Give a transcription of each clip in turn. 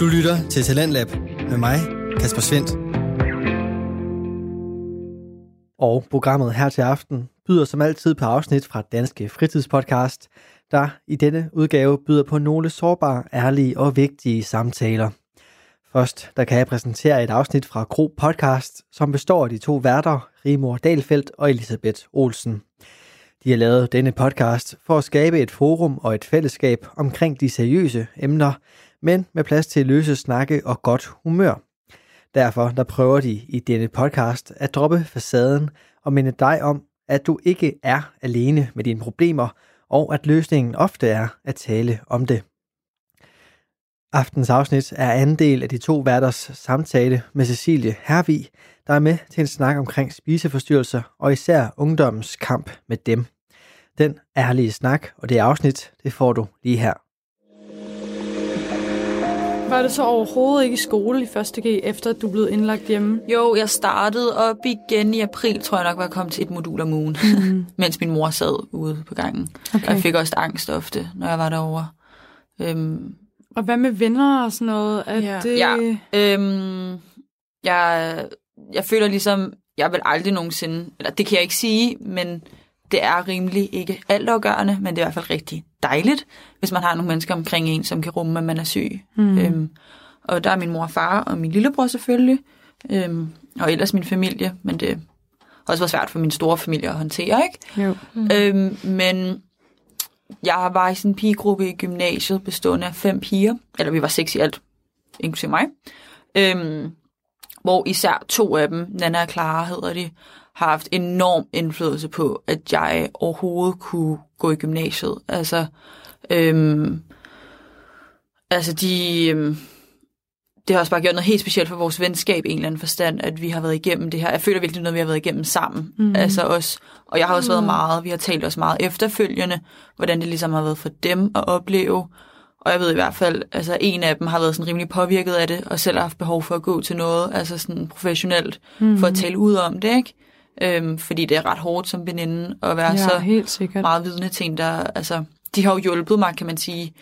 Du lytter til Talentlab med mig, Kasper Svendt. Og programmet her til aften byder som altid på afsnit fra Danske Fritidspodcast, der i denne udgave byder på nogle sårbare, ærlige og vigtige samtaler. Først der kan jeg præsentere et afsnit fra Gro Podcast, som består af de to værter, Rimor Dalfeldt og Elisabeth Olsen. De har lavet denne podcast for at skabe et forum og et fællesskab omkring de seriøse emner, men med plads til løse snakke og godt humør. Derfor der prøver de i denne podcast at droppe facaden og minde dig om, at du ikke er alene med dine problemer, og at løsningen ofte er at tale om det. Aftens afsnit er anden del af de to værters samtale med Cecilie Hervig, der er med til en snak omkring spiseforstyrrelser og især ungdommens kamp med dem. Den ærlige snak og det afsnit, det får du lige her. Var det så overhovedet ikke i skole i 1. G, efter at du blev indlagt hjemme? Jo, jeg startede op igen i april, tror jeg nok, var jeg kommet til et modul om ugen, mm. mens min mor sad ude på gangen. Okay. Og jeg fik også angst ofte, når jeg var derovre. Øhm, og hvad med venner og sådan noget? Er ja. det... ja. Øhm, jeg, jeg føler ligesom, jeg vil aldrig nogensinde, eller det kan jeg ikke sige, men det er rimelig ikke altafgørende, men det er i hvert fald rigtig dejligt, hvis man har nogle mennesker omkring en, som kan rumme, at man er syg. Mm. Øhm, og der er min mor og far, og min lillebror selvfølgelig, øhm, og ellers min familie, men det har også været svært for min store familie at håndtere, ikke? Jo. Mm. Øhm, men jeg var i sådan en pigegruppe i gymnasiet, bestående af fem piger, eller vi var seks i alt, inklusive mig, øhm, hvor især to af dem, Nana og Clara hedder de, har haft enorm indflydelse på, at jeg overhovedet kunne gå i gymnasiet. Altså, øhm, altså de, øhm, det har også bare gjort noget helt specielt for vores venskab i en eller anden forstand, at vi har været igennem det her. Jeg føler virkelig noget, vi har været igennem sammen. Mm. Altså også, og jeg har også mm. været meget, vi har talt også meget efterfølgende, hvordan det ligesom har været for dem at opleve. Og jeg ved i hvert fald, altså en af dem har været sådan rimelig påvirket af det, og selv har haft behov for at gå til noget, altså sådan professionelt, mm. for at tale ud om det, ikke? Øhm, fordi det er ret hårdt som veninde at være ja, så helt sikkert. meget vidne til en, der, altså, de har jo hjulpet mig, kan man sige.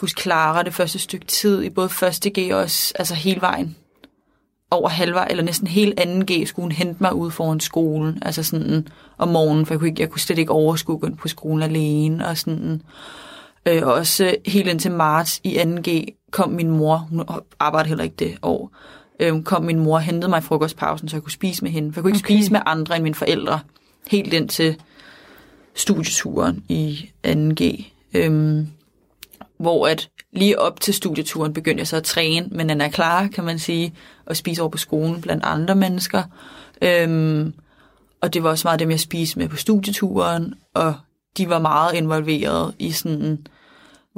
Huske Clara det første stykke tid, i både første G og også, altså hele vejen over halvvej, eller næsten hele anden G, skulle hun hente mig ud foran skolen, altså sådan om morgenen, for jeg kunne, ikke, jeg kunne slet ikke overskue gå på skolen alene, og sådan, øh, og også helt indtil marts i 2G kom min mor, hun arbejdede heller ikke det år, øh, kom min mor og hentede mig i frokostpausen, så jeg kunne spise med hende. For jeg kunne ikke okay. spise med andre end mine forældre. Helt ind til studieturen i 2G. Øh, hvor at lige op til studieturen begyndte jeg så at træne med Nana Klar, kan man sige, og spise over på skolen blandt andre mennesker. Øhm, og det var også meget dem, jeg spiste med på studieturen, og de var meget involveret i sådan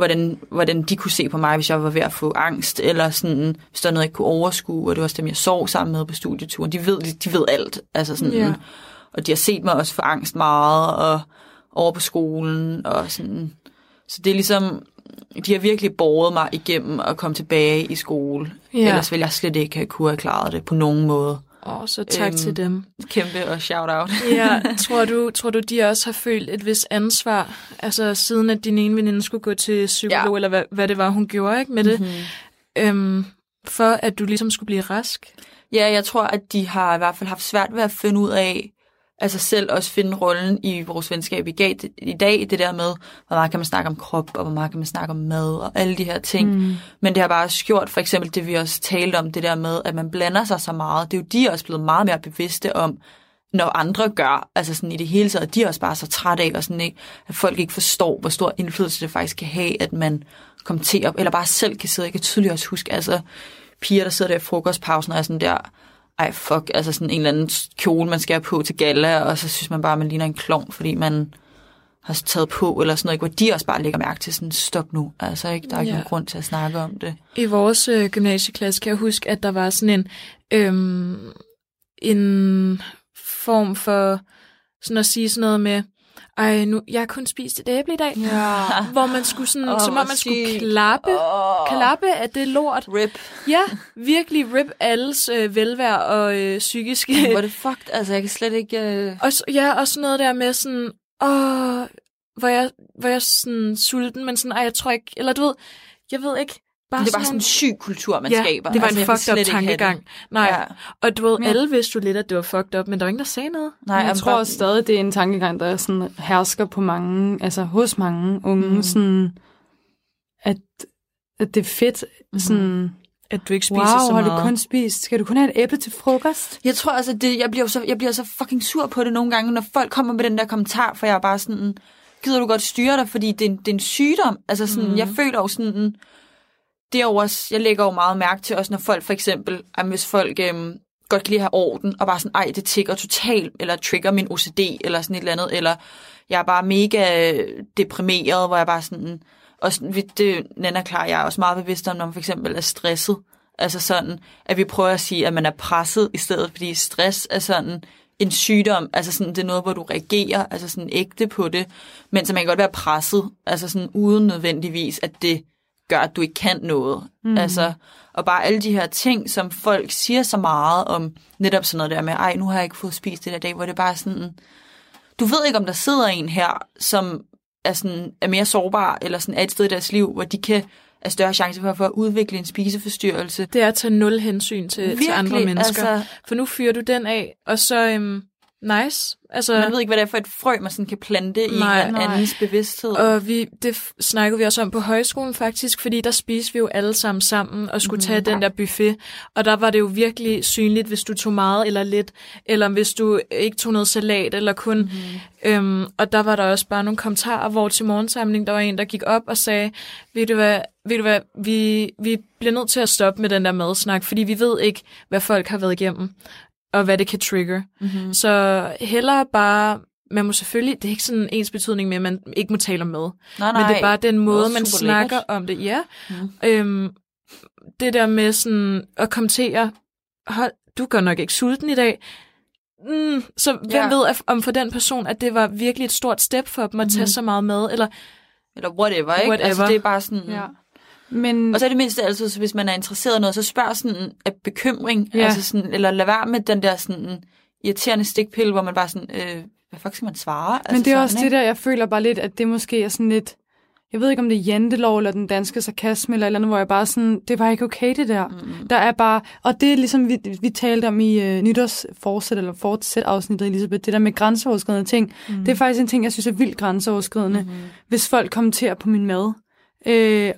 hvordan, hvordan de kunne se på mig, hvis jeg var ved at få angst, eller sådan, hvis der var noget, jeg kunne overskue, og det var også dem, jeg sov sammen med på studieturen. De ved, de, de ved alt, altså sådan, yeah. og de har set mig også få angst meget, og over på skolen, og sådan, så det er ligesom, de har virkelig båret mig igennem at komme tilbage i skole. Yeah. Ellers ville jeg slet ikke have kunne have klaret det på nogen måde. Oh, så tak øhm, til dem. Kæmpe og shout-out. ja, tror du, tror du, de også har følt et vis ansvar, altså siden at din ene veninde skulle gå til psykolog, ja. eller hvad, hvad det var, hun gjorde ikke med det, mm-hmm. øhm, for at du ligesom skulle blive rask? Ja, jeg tror, at de har i hvert fald haft svært ved at finde ud af, altså selv også finde rollen i vores venskab i, dag, i dag, det der med, hvor meget kan man snakke om krop, og hvor meget kan man snakke om mad, og alle de her ting. Mm. Men det har bare gjort, for eksempel det vi også talte om, det der med, at man blander sig så meget. Det er jo de også blevet meget mere bevidste om, når andre gør, altså sådan i det hele taget, de er også bare så trætte af, og sådan, ikke, at folk ikke forstår, hvor stor indflydelse det faktisk kan have, at man kommenterer, eller bare selv kan sidde. Jeg kan tydeligt også huske, altså piger, der sidder der i frokostpausen og er sådan der, ej fuck, altså sådan en eller anden kjole, man skal have på til gala, og så synes man bare, at man ligner en klovn, fordi man har taget på, eller sådan noget, hvor de også bare lægger mærke til sådan, stop nu, altså ikke, der er ikke ja. nogen grund til at snakke om det. I vores øh, gymnasieklasse kan jeg huske, at der var sådan en, øhm, en form for sådan at sige sådan noget med, ej, nu, jeg har kun spist et æble i dag. Ja. Hvor man skulle sådan, oh, som om man skulle klappe, oh. klappe af det lort. Rip. Ja, virkelig rip alles øh, velvære og øh, psykiske. Hvor det fucked, altså jeg kan slet ikke... Øh... Og, ja, og sådan noget der med sådan, åh, hvor jeg, hvor jeg sådan sulten, men sådan, ej, jeg tror ikke, eller du ved, jeg ved ikke, bare det er bare nogle- sådan en syg kultur, man ja, skaber. det var Altså, en fucked up tankegang. Nej, Ja. ja. og du ved, Men- alle vidste jo lidt, at det var fucked up, men der var ingen, der sagde noget. Nej, jeg tror bare- stadig, det er en tankegang, der sådan hersker på mange, altså hos mange unge, Mm. mm. sådan, at, at det er fedt, Mhm. sådan, At du ikke spiser wow, så har meget. du kun spist, skal du kun have et æble til frokost? Jeg tror altså, det, jeg, bliver jo så, jeg bliver så fucking sur på det nogle gange, når folk kommer med den der kommentar, for jeg er bare sådan, gider du godt styre dig, fordi det er en, det er en sygdom. Altså sådan, mm. jeg føler jo sådan, det er jo også, jeg lægger jo meget mærke til, også når folk for eksempel, at hvis folk øhm, godt kan lide at have orden, og bare sådan, ej, det tigger totalt, eller trigger min OCD, eller sådan et eller andet, eller jeg er bare mega øh, deprimeret, hvor jeg bare sådan, og det, Nana klar, jeg er også meget bevidst om, når man for eksempel er stresset, altså sådan, at vi prøver at sige, at man er presset i stedet, fordi stress er sådan en sygdom, altså sådan, det er noget, hvor du reagerer, altså sådan ægte på det, men så man kan godt være presset, altså sådan uden nødvendigvis, at det gør, at du ikke kan noget. Mm. Altså, og bare alle de her ting, som folk siger så meget om, netop sådan noget der med, ej, nu har jeg ikke fået spist det der dag, hvor det bare er sådan, du ved ikke, om der sidder en her, som er, sådan, er mere sårbar, eller sådan er et sted i deres liv, hvor de kan er større chance for, for at udvikle en spiseforstyrrelse. Det er at tage nul hensyn til, til andre mennesker. altså, For nu fyrer du den af, og så, øhm, nice. Altså, man ved ikke, hvad det er for et frø, man sådan kan plante i Nej, en nej. andens bevidsthed. Og vi, det snakkede vi også om på højskolen faktisk, fordi der spiste vi jo alle sammen sammen og skulle Mhm. tage den der buffet. Og der var det jo virkelig synligt, hvis du tog meget eller lidt, eller hvis du ikke tog noget salat, eller kun... Mhm. Øhm, og der var der også bare nogle kommentarer, hvor til morgensamling, der var en, der gik op og sagde, ved du hvad, ved du hvad vi, vi bliver nødt til at stoppe med den der madsnak, fordi vi ved ikke, hvad folk har været igennem, og hvad det kan trigger. mm-hmm. Så hellere bare, man må selvfølgelig, det er ikke sådan ens betydning med, at man ikke må tale om mad. nej, Men det er bare den måde, man snakker lækkert. om det. Ja. Mm. Øhm, det der med sådan at kommentere, hold, du gør nok ikke sulten i dag. Mm, så hvem Ja. ved om for den person, at det var virkelig et stort step for dem at tage Mhm. så meget mad, eller Eller whatever, ikke? Whatever. Altså, det er bare sådan... Ja. Men, Og så er det mindste altid, så hvis man er interesseret i noget, så spørg sådan af bekymring, Ja. altså sådan, eller lad være med den der sådan irriterende stikpille, hvor man bare sådan, øh, hvad fuck skal man svare? Altså men det er sådan, også det der, jeg føler bare lidt, at det måske er sådan lidt, jeg ved ikke om det er jantelov eller den danske sarkasme eller eller andet, hvor jeg bare sådan, det var ikke okay det der. Mm. Der er bare, og det er ligesom vi, vi talte om i øh, nytårsforsæt eller fortsæt afsnittet, Elisabeth, det der med grænseoverskridende ting. Mm. Det er faktisk en ting, jeg synes er vildt grænseoverskridende, Mm. hvis folk kommenterer på min mad. Øh,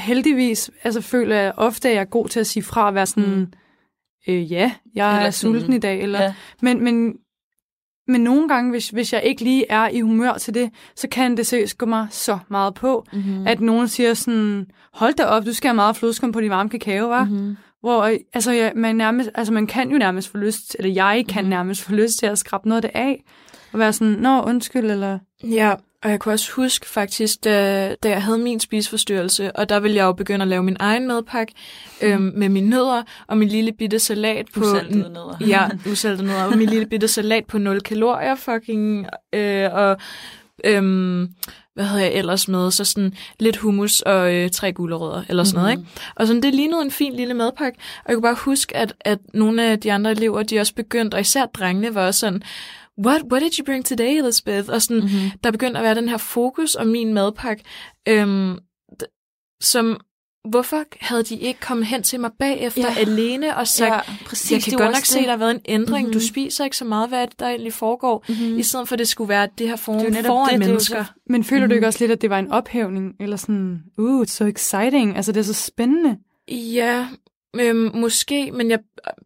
heldigvis, altså føler jeg ofte, at jeg er god til at sige fra at være sådan, Mm. øh, ja, jeg Eller er sådan, sulten i dag, eller, Ja. men, men, men nogle gange, hvis, hvis jeg ikke lige er i humør til det, så kan det seriøst gå mig så meget på, Mm-hmm. at nogen siger sådan, hold da op, du skal have meget flødeskum på din varme kakao, var? Mm. Mm-hmm. Hvor øh, altså, ja, man, nærmest, altså, man kan jo nærmest få lyst, eller jeg kan Mhm. nærmest få lyst til at skrabe noget af det af, og være sådan, nå, undskyld, eller... Ja, og jeg kunne også huske faktisk, da, da jeg havde min spiseforstyrrelse, og der ville jeg jo begynde at lave min egen madpakke øhm, med mine nødder og min lille bitte salat på... Usaltede nødder. Ja, usaltede nødder og min lille bitte salat på 0 kalorier, fucking, øh, og øhm, hvad havde jeg ellers med, så sådan lidt hummus og øh, tre gulerødder, eller sådan noget, Mhm. ikke? Og sådan, det lignede en fin lille madpakke, og jeg kunne bare huske, at, at nogle af de andre elever, de også begyndte, og især drengene var også sådan, What, what did you bring today, Elizabeth? Og sådan, Mm-hmm. der begyndte at være den her fokus om min madpakke, øhm, som, hvorfor havde de ikke kommet hen til mig bagefter Ja. alene og sagt, Ja, præcis. jeg det kan godt nok se, det. at der har været en ændring, mm-hmm. du Mhm. spiser ikke så meget, hvad det, der egentlig foregår, Mhm. i stedet for, at det skulle være det her Det er forum netop foran det, det er mennesker. så- Men føler mm. du Mhm. ikke også lidt, at det var en ophævning, eller sådan, uh, it's so exciting, altså det er så spændende? Ja, øhm, måske, men jeg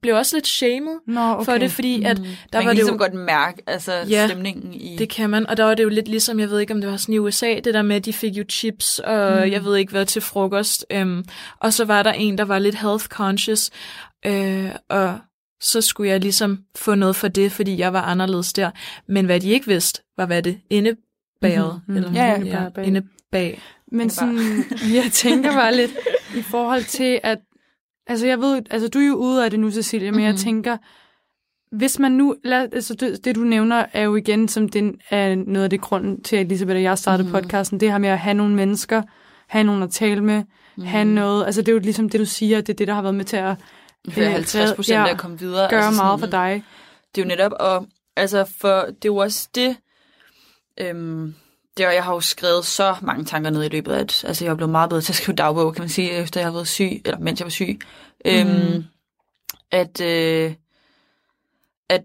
blev også lidt shamed Nå, okay. for det, fordi at Mhm. der man var kan det jo- ligesom godt mærke altså, Ja, stemningen i... Det kan man, og der var det jo lidt ligesom, jeg ved ikke, om det var sådan i USA, det der med, at de fik jo chips, og mm. jeg ved ikke hvad, til frokost. Øhm, og så var der en, der var lidt health conscious, øh, og så skulle jeg ligesom få noget for det, fordi jeg var anderledes der. Men hvad de ikke vidste, var hvad det indebærede. Mhm, mhm. Eller, Ja, ja, ja, bag. indebag. Men sådan, jeg tænker bare lidt i forhold til, at altså jeg ved, altså du er jo ude af det nu, Cecilia, men mm-hmm. jeg Mhm. tænker, hvis man nu, lad, altså det, det du nævner er jo igen, som den er noget af det grunden til, at Elisabeth og jeg startede Mhm. mm-hmm. podcasten, det her med at have nogle mennesker, have nogen at tale med, mm-hmm. have noget, altså det er jo ligesom det, du siger, det er det, der har været med til at for 50 procent Ja, at komme videre. gøre altså meget sådan- for dig. Det er jo netop, og altså for, det er jo også det, øhm, det, og jeg har jo skrevet så mange tanker ned i løbet af at, altså jeg er blevet meget bedre til at skrive dagbog, kan man sige, efter jeg har været syg, eller mens jeg var syg. Mm. Øhm, at, øh, at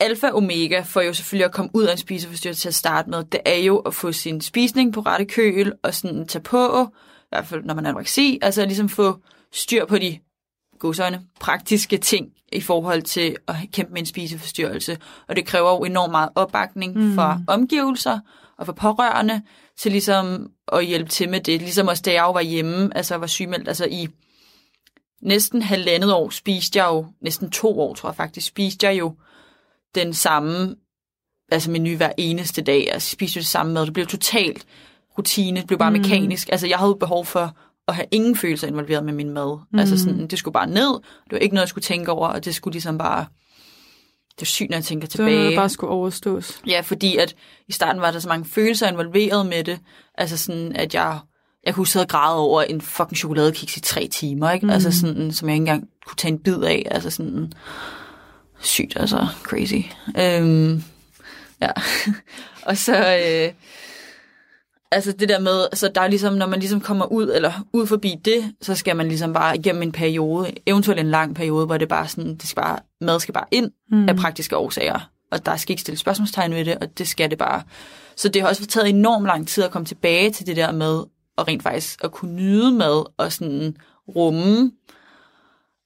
alfa omega for jo selvfølgelig at komme ud af en spiseforstyrrelse til at starte med, det er jo at få sin spisning på rette køl, og sådan tage på, i hvert fald når man er anoreksi, altså ligesom få styr på de godsøjne, praktiske ting i forhold til at kæmpe med en spiseforstyrrelse. Og det kræver jo enormt meget opbakning mm. fra omgivelser og fra pårørende til ligesom at hjælpe til med det. Ligesom også da jeg jo var hjemme, altså var sygemeldt, altså i næsten halvandet år spiste jeg jo, næsten to år tror jeg faktisk, spiste jeg jo den samme altså menu hver eneste dag. Altså spiste det samme mad. Det blev totalt rutine, det blev bare mm. mekanisk. Altså jeg havde behov for at have ingen følelser involveret med min mad. Mm. Altså sådan, det skulle bare ned. Det var ikke noget, jeg skulle tænke over, og det skulle ligesom bare... Det er sygt, når jeg tænker tilbage. Det var bare skulle overstås. Ja, fordi at i starten var der så mange følelser involveret med det. Altså sådan, at jeg, jeg kunne sidde og græde over en fucking chokoladekiks i tre timer, ikke? Mm. Altså sådan, som jeg ikke engang kunne tage en bid af. Altså sådan, sygt, altså crazy. Øhm, ja. og så... Øh, altså det der med, så der er ligesom, når man ligesom kommer ud, eller ud forbi det, så skal man ligesom bare igennem en periode, eventuelt en lang periode, hvor det bare sådan, det skal bare, mad skal bare ind mm. af praktiske årsager, og der skal ikke stille spørgsmålstegn ved det, og det skal det bare. Så det har også taget enormt lang tid at komme tilbage til det der med, og rent faktisk at kunne nyde mad, og sådan rumme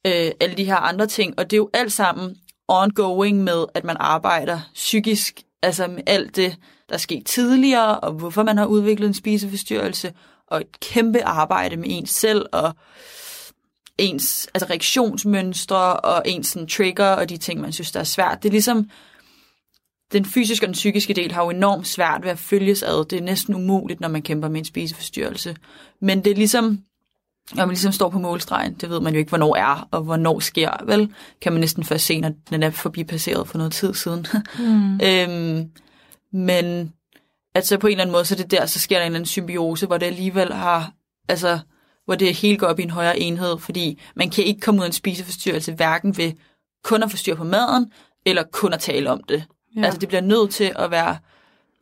øh, alle de her andre ting, og det er jo alt sammen ongoing med, at man arbejder psykisk, altså med alt det, der er sket tidligere, og hvorfor man har udviklet en spiseforstyrrelse, og et kæmpe arbejde med ens selv, og ens altså reaktionsmønstre, og ens sådan, trigger, og de ting, man synes, der er svært. Det er ligesom, den fysiske og den psykiske del har jo enormt svært ved at følges ad. Det er næsten umuligt, når man kæmper med en spiseforstyrrelse. Men det er ligesom, når man ligesom står på målstregen, det ved man jo ikke, hvornår er, og hvornår sker, vel? Kan man næsten først se, når den er forbi passeret for noget tid siden. Mm. øhm, men at så på en eller anden måde, så det der, så sker der en eller anden symbiose, hvor det alligevel har, altså, hvor det hele går op i en højere enhed, fordi man kan ikke komme ud af en spiseforstyrrelse, hverken ved kun at forstyrre på maden, eller kun at tale om det. Ja. Altså det bliver nødt til at være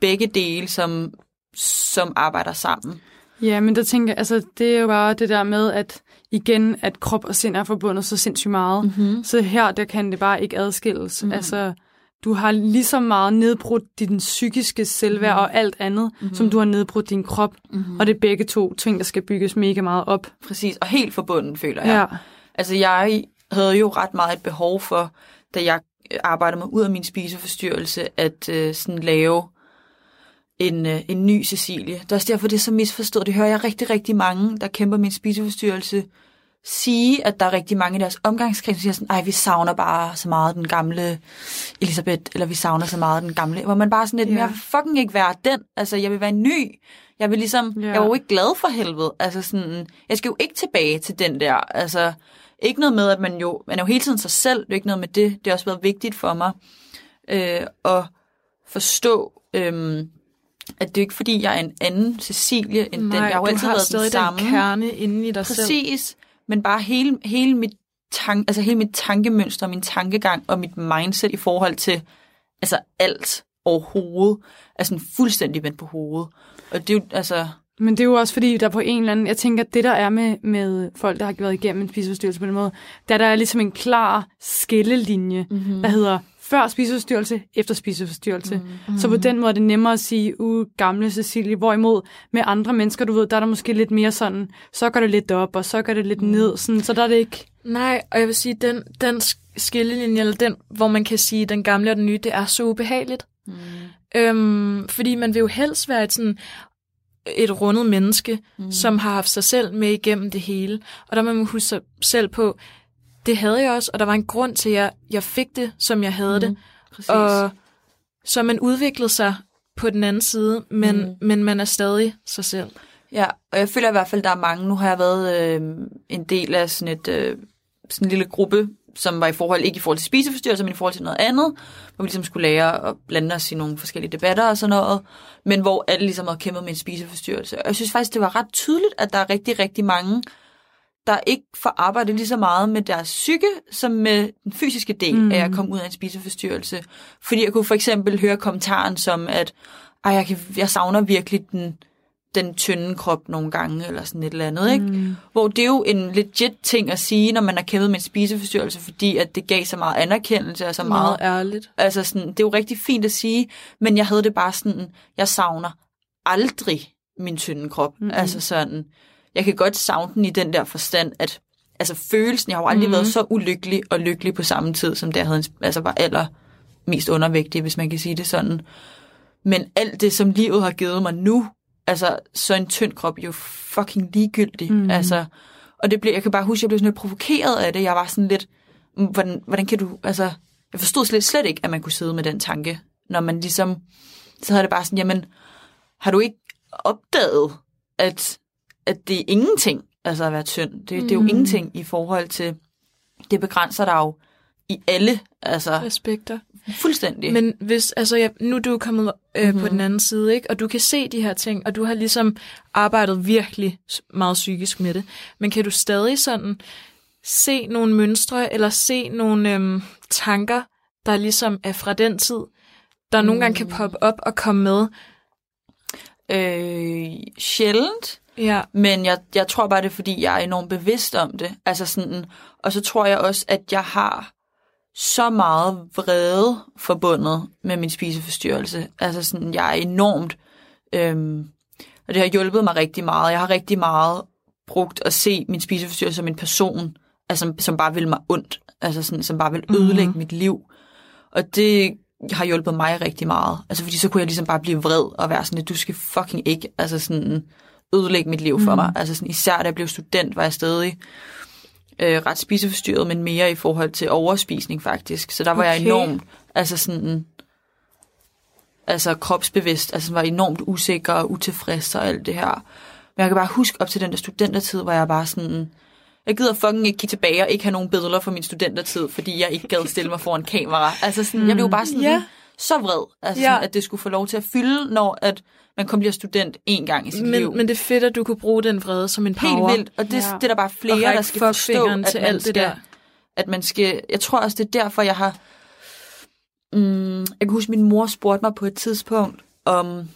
begge dele, som, som arbejder sammen. Ja, men der tænker jeg, altså det er jo bare det der med, at igen, at krop og sind er forbundet så sindssygt meget. Mm-hmm. Så her, der kan det bare ikke adskilles. Mm-hmm. Altså, du har lige så meget nedbrudt din psykiske selvværd mm. og alt andet, mm-hmm. som du har nedbrudt din krop. Mm-hmm. Og det er begge to ting, der skal bygges mega meget op. Præcis, og helt forbundet, føler jeg. Ja. Altså, jeg havde jo ret meget et behov for, da jeg arbejder mig ud af min spiseforstyrrelse, at uh, sådan lave en, uh, en ny Cecilie. Det er også derfor, det er så misforstået. Det hører jeg rigtig, rigtig mange, der kæmper med en spiseforstyrrelse, sige, at der er rigtig mange i deres omgangskreds, der siger sådan, ej, vi savner bare så meget den gamle Elisabeth, eller vi savner så meget den gamle, hvor man bare sådan lidt, ja. jeg vil fucking ikke være den, altså jeg vil være ny, jeg vil ligesom, ja. jeg er jo ikke glad for helvede, altså sådan, jeg skal jo ikke tilbage til den der, altså ikke noget med, at man jo, man er jo hele tiden sig selv, det er ikke noget med det, det har også været vigtigt for mig, øh, at forstå, øh, at det er ikke fordi, jeg er en anden Cecilie end Nej, den. Jeg har jo altid været den samme. Den kerne inde i dig Præcis. selv. Præcis men bare hele, hele, mit tank, altså hele mit tankemønster, min tankegang og mit mindset i forhold til altså alt overhovedet, er sådan fuldstændig vendt på hovedet. Og det er jo, altså... Men det er jo også fordi, der på en eller anden... Jeg tænker, at det der er med, med folk, der har været igennem en spiseforstyrrelse på den måde, der, der er ligesom en klar skillelinje, mm-hmm. der hedder før spiseforstyrrelse, efter spiseforstyrrelse. Mm. Så på den måde er det nemmere at sige, uh, gamle Cecilie, hvorimod med andre mennesker, du ved, der er der måske lidt mere sådan, så går det lidt op, og så går det lidt mm. ned, sådan, så der er det ikke... Nej, og jeg vil sige, den, den skillelinje, eller den, hvor man kan sige, den gamle og den nye, det er så ubehageligt. Mm. Øhm, fordi man vil jo helst være et sådan et rundet menneske, mm. som har haft sig selv med igennem det hele. Og der må man huske sig selv på, det havde jeg også, og der var en grund til, at jeg, jeg fik det, som jeg havde mm, det. Præcis. Og så man udviklede sig på den anden side, men, mm. men man er stadig sig selv. Ja, og jeg føler i hvert fald, der er mange. Nu har jeg været øh, en del af sådan et øh, sådan en lille gruppe, som var i forhold, ikke i forhold til spiseforstyrrelser, men i forhold til noget andet, hvor vi ligesom skulle lære at blande os i nogle forskellige debatter og sådan noget, men hvor alle ligesom havde kæmpet med en spiseforstyrrelse. Og jeg synes faktisk, det var ret tydeligt, at der er rigtig, rigtig mange, der ikke får arbejdet lige så meget med deres psyke, som med den fysiske del mm. af at komme ud af en spiseforstyrrelse. Fordi jeg kunne for eksempel høre kommentaren som, at ej, jeg, kan, jeg savner virkelig den, den tynde krop nogle gange, eller sådan et eller andet, ikke? Mm. Hvor det er jo en legit ting at sige, når man har kæmpet med en spiseforstyrrelse, fordi at det gav så meget anerkendelse og så meget... Meget ærligt. Altså sådan, det er jo rigtig fint at sige, men jeg havde det bare sådan, jeg savner aldrig min tynde krop. Mm. Altså sådan, jeg kan godt savne den i den der forstand, at altså følelsen, jeg har jo aldrig mm. været så ulykkelig og lykkelig på samme tid, som jeg havde, en- altså var aller mest undervægtig, hvis man kan sige det sådan. Men alt det, som livet har givet mig nu, altså så en tynd krop jo fucking ligegyldig. Mm. Altså, og det blev, jeg kan bare huske, jeg blev sådan lidt provokeret af det. Jeg var sådan lidt, "Mm, hvordan, hvordan kan du, altså, jeg forstod slet, slet ikke, at man kunne sidde med den tanke, når man ligesom, så havde det bare sådan, jamen, har du ikke opdaget, at, at det er ingenting, altså at være tynd? Det, det er jo ingenting i forhold til, det begrænser dig jo i alle, altså Respekter. fuldstændig. Men hvis, altså, ja, nu er du kommet øh, Mhm. mm-hmm. på den anden side, ikke? og du kan se de her ting, og du har ligesom arbejdet virkelig meget psykisk med det. Men kan du stadig sådan se nogle mønstre, eller se nogle øhm, tanker, der ligesom er fra den tid, der nogle gange Mm. kan poppe op og komme med? Øh, sjældent, Ja, men jeg, jeg tror bare, det er, fordi jeg er enormt bevidst om det. Altså sådan, og så tror jeg også, at jeg har så meget vrede forbundet med min spiseforstyrrelse. Altså sådan, jeg er enormt... Øhm, og det har hjulpet mig rigtig meget. Jeg har rigtig meget brugt at se min spiseforstyrrelse som en person, altså, som, som bare vil mig ondt. Altså sådan, som bare vil ødelægge mm. mit liv. Og det har hjulpet mig rigtig meget. Altså fordi så kunne jeg ligesom bare blive vred og være sådan, at du skal fucking ikke altså sådan, ødelægge mit liv for mig. Altså sådan, især da jeg blev student, var jeg stadig øh, ret spiseforstyrret, men mere i forhold til overspisning faktisk. Så der var okay. jeg enormt, altså sådan, altså kropsbevidst, altså var enormt usikker og utilfreds og alt det her. Men jeg kan bare huske op til den der studentertid, hvor jeg bare sådan, jeg gider fucking ikke kigge tilbage og ikke have nogen billeder fra min studentertid, fordi jeg ikke gad stille mig foran kamera. Altså sådan, jeg blev bare sådan Ja. Så vred, altså Ja. sådan, at det skulle få lov til at fylde, når at man kun bliver student en gang i sit liv. men, men det er fedt, at du kunne bruge den vrede som en power. Helt vildt, og det, Ja. det er der bare flere, der skal forstå, at til man alt det skal, der. at man skal, jeg tror også, det er derfor, jeg har, mm, jeg kan huske, min mor spurgte mig på et tidspunkt, om,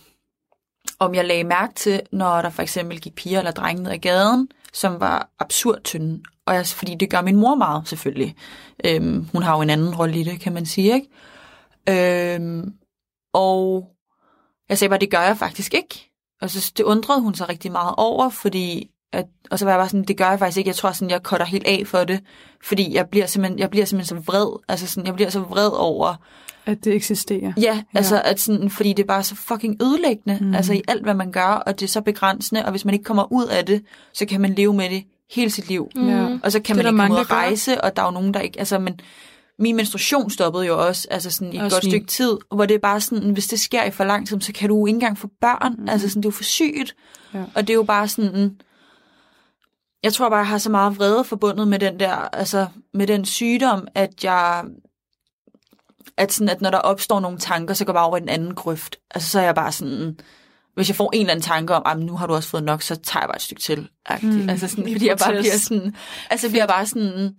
om jeg lagde mærke til, når der for eksempel gik piger eller drenge ned ad gaden, som var absurd tynde. Og jeg, fordi det gør min mor meget, selvfølgelig. Øhm, hun har jo en anden rolle i det, kan man sige, ikke? Øhm, og jeg sagde bare, det gør jeg faktisk ikke. Og så det undrede hun sig rigtig meget over, fordi at, og så var jeg bare sådan, det gør jeg faktisk ikke. Jeg tror sådan, jeg cutter helt af for det, fordi jeg bliver simpelthen, jeg bliver simpelthen så vred. Altså sådan, jeg bliver så vred over, At det eksisterer. ja, altså at sådan, fordi det er bare så fucking ødelæggende, mm. altså i alt, hvad man gør, og det er så begrænsende, og hvis man ikke kommer ud af det, så kan man leve med det hele sit liv. Ja. Og så kan Det man ikke komme ud rejse, og der er jo nogen, der ikke... Altså, men min menstruation stoppede jo også, altså sådan i et Også godt min. stykke tid, hvor det er bare sådan, hvis det sker i for lang tid, så kan du ikke engang få børn. Mm. Altså sådan, det er jo for sygt. Ja. Og det er jo bare sådan... Jeg tror bare, jeg har så meget vrede forbundet med den der, altså med den sygdom, at jeg at, sådan, at når der opstår nogle tanker, så går jeg bare over i den anden grøft. Altså, så er jeg bare sådan, hvis jeg får en eller anden tanke om, at nu har du også fået nok, så tager jeg bare et stykke til. Mm, altså sådan, fordi jeg bare bliver sådan, altså bliver bare sådan,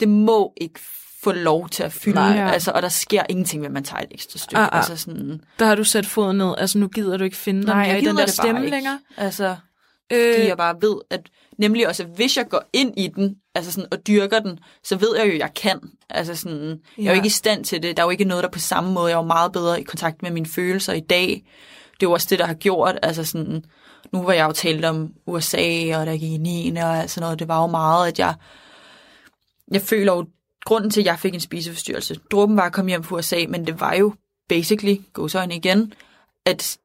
det må ikke få lov til at fylde, Nej. altså, og der sker ingenting, ved man tager et ekstra stykke. Ah, ah. Altså sådan, Der har du sat foden ned. Altså, nu gider du ikke finde nej, jeg i den der stemme ikke. længere. Altså, Øh, fordi jeg bare ved, at nemlig også, at hvis jeg går ind i den, altså sådan, og dyrker den, så ved jeg jo, at jeg kan. Altså sådan, jeg er jo Ja. ikke i stand til det. Der er jo ikke noget, der på samme måde, jeg er jo meget bedre i kontakt med mine følelser i dag. Det er jo også det, der har gjort, altså sådan, nu var jeg jo talt om USA, og der gik i 9. og sådan noget, det var jo meget, at jeg, jeg føler jo, grunden til, at jeg fik en spiseforstyrrelse, dråben var at komme hjem fra USA, men det var jo basically, gåsøjne igen, at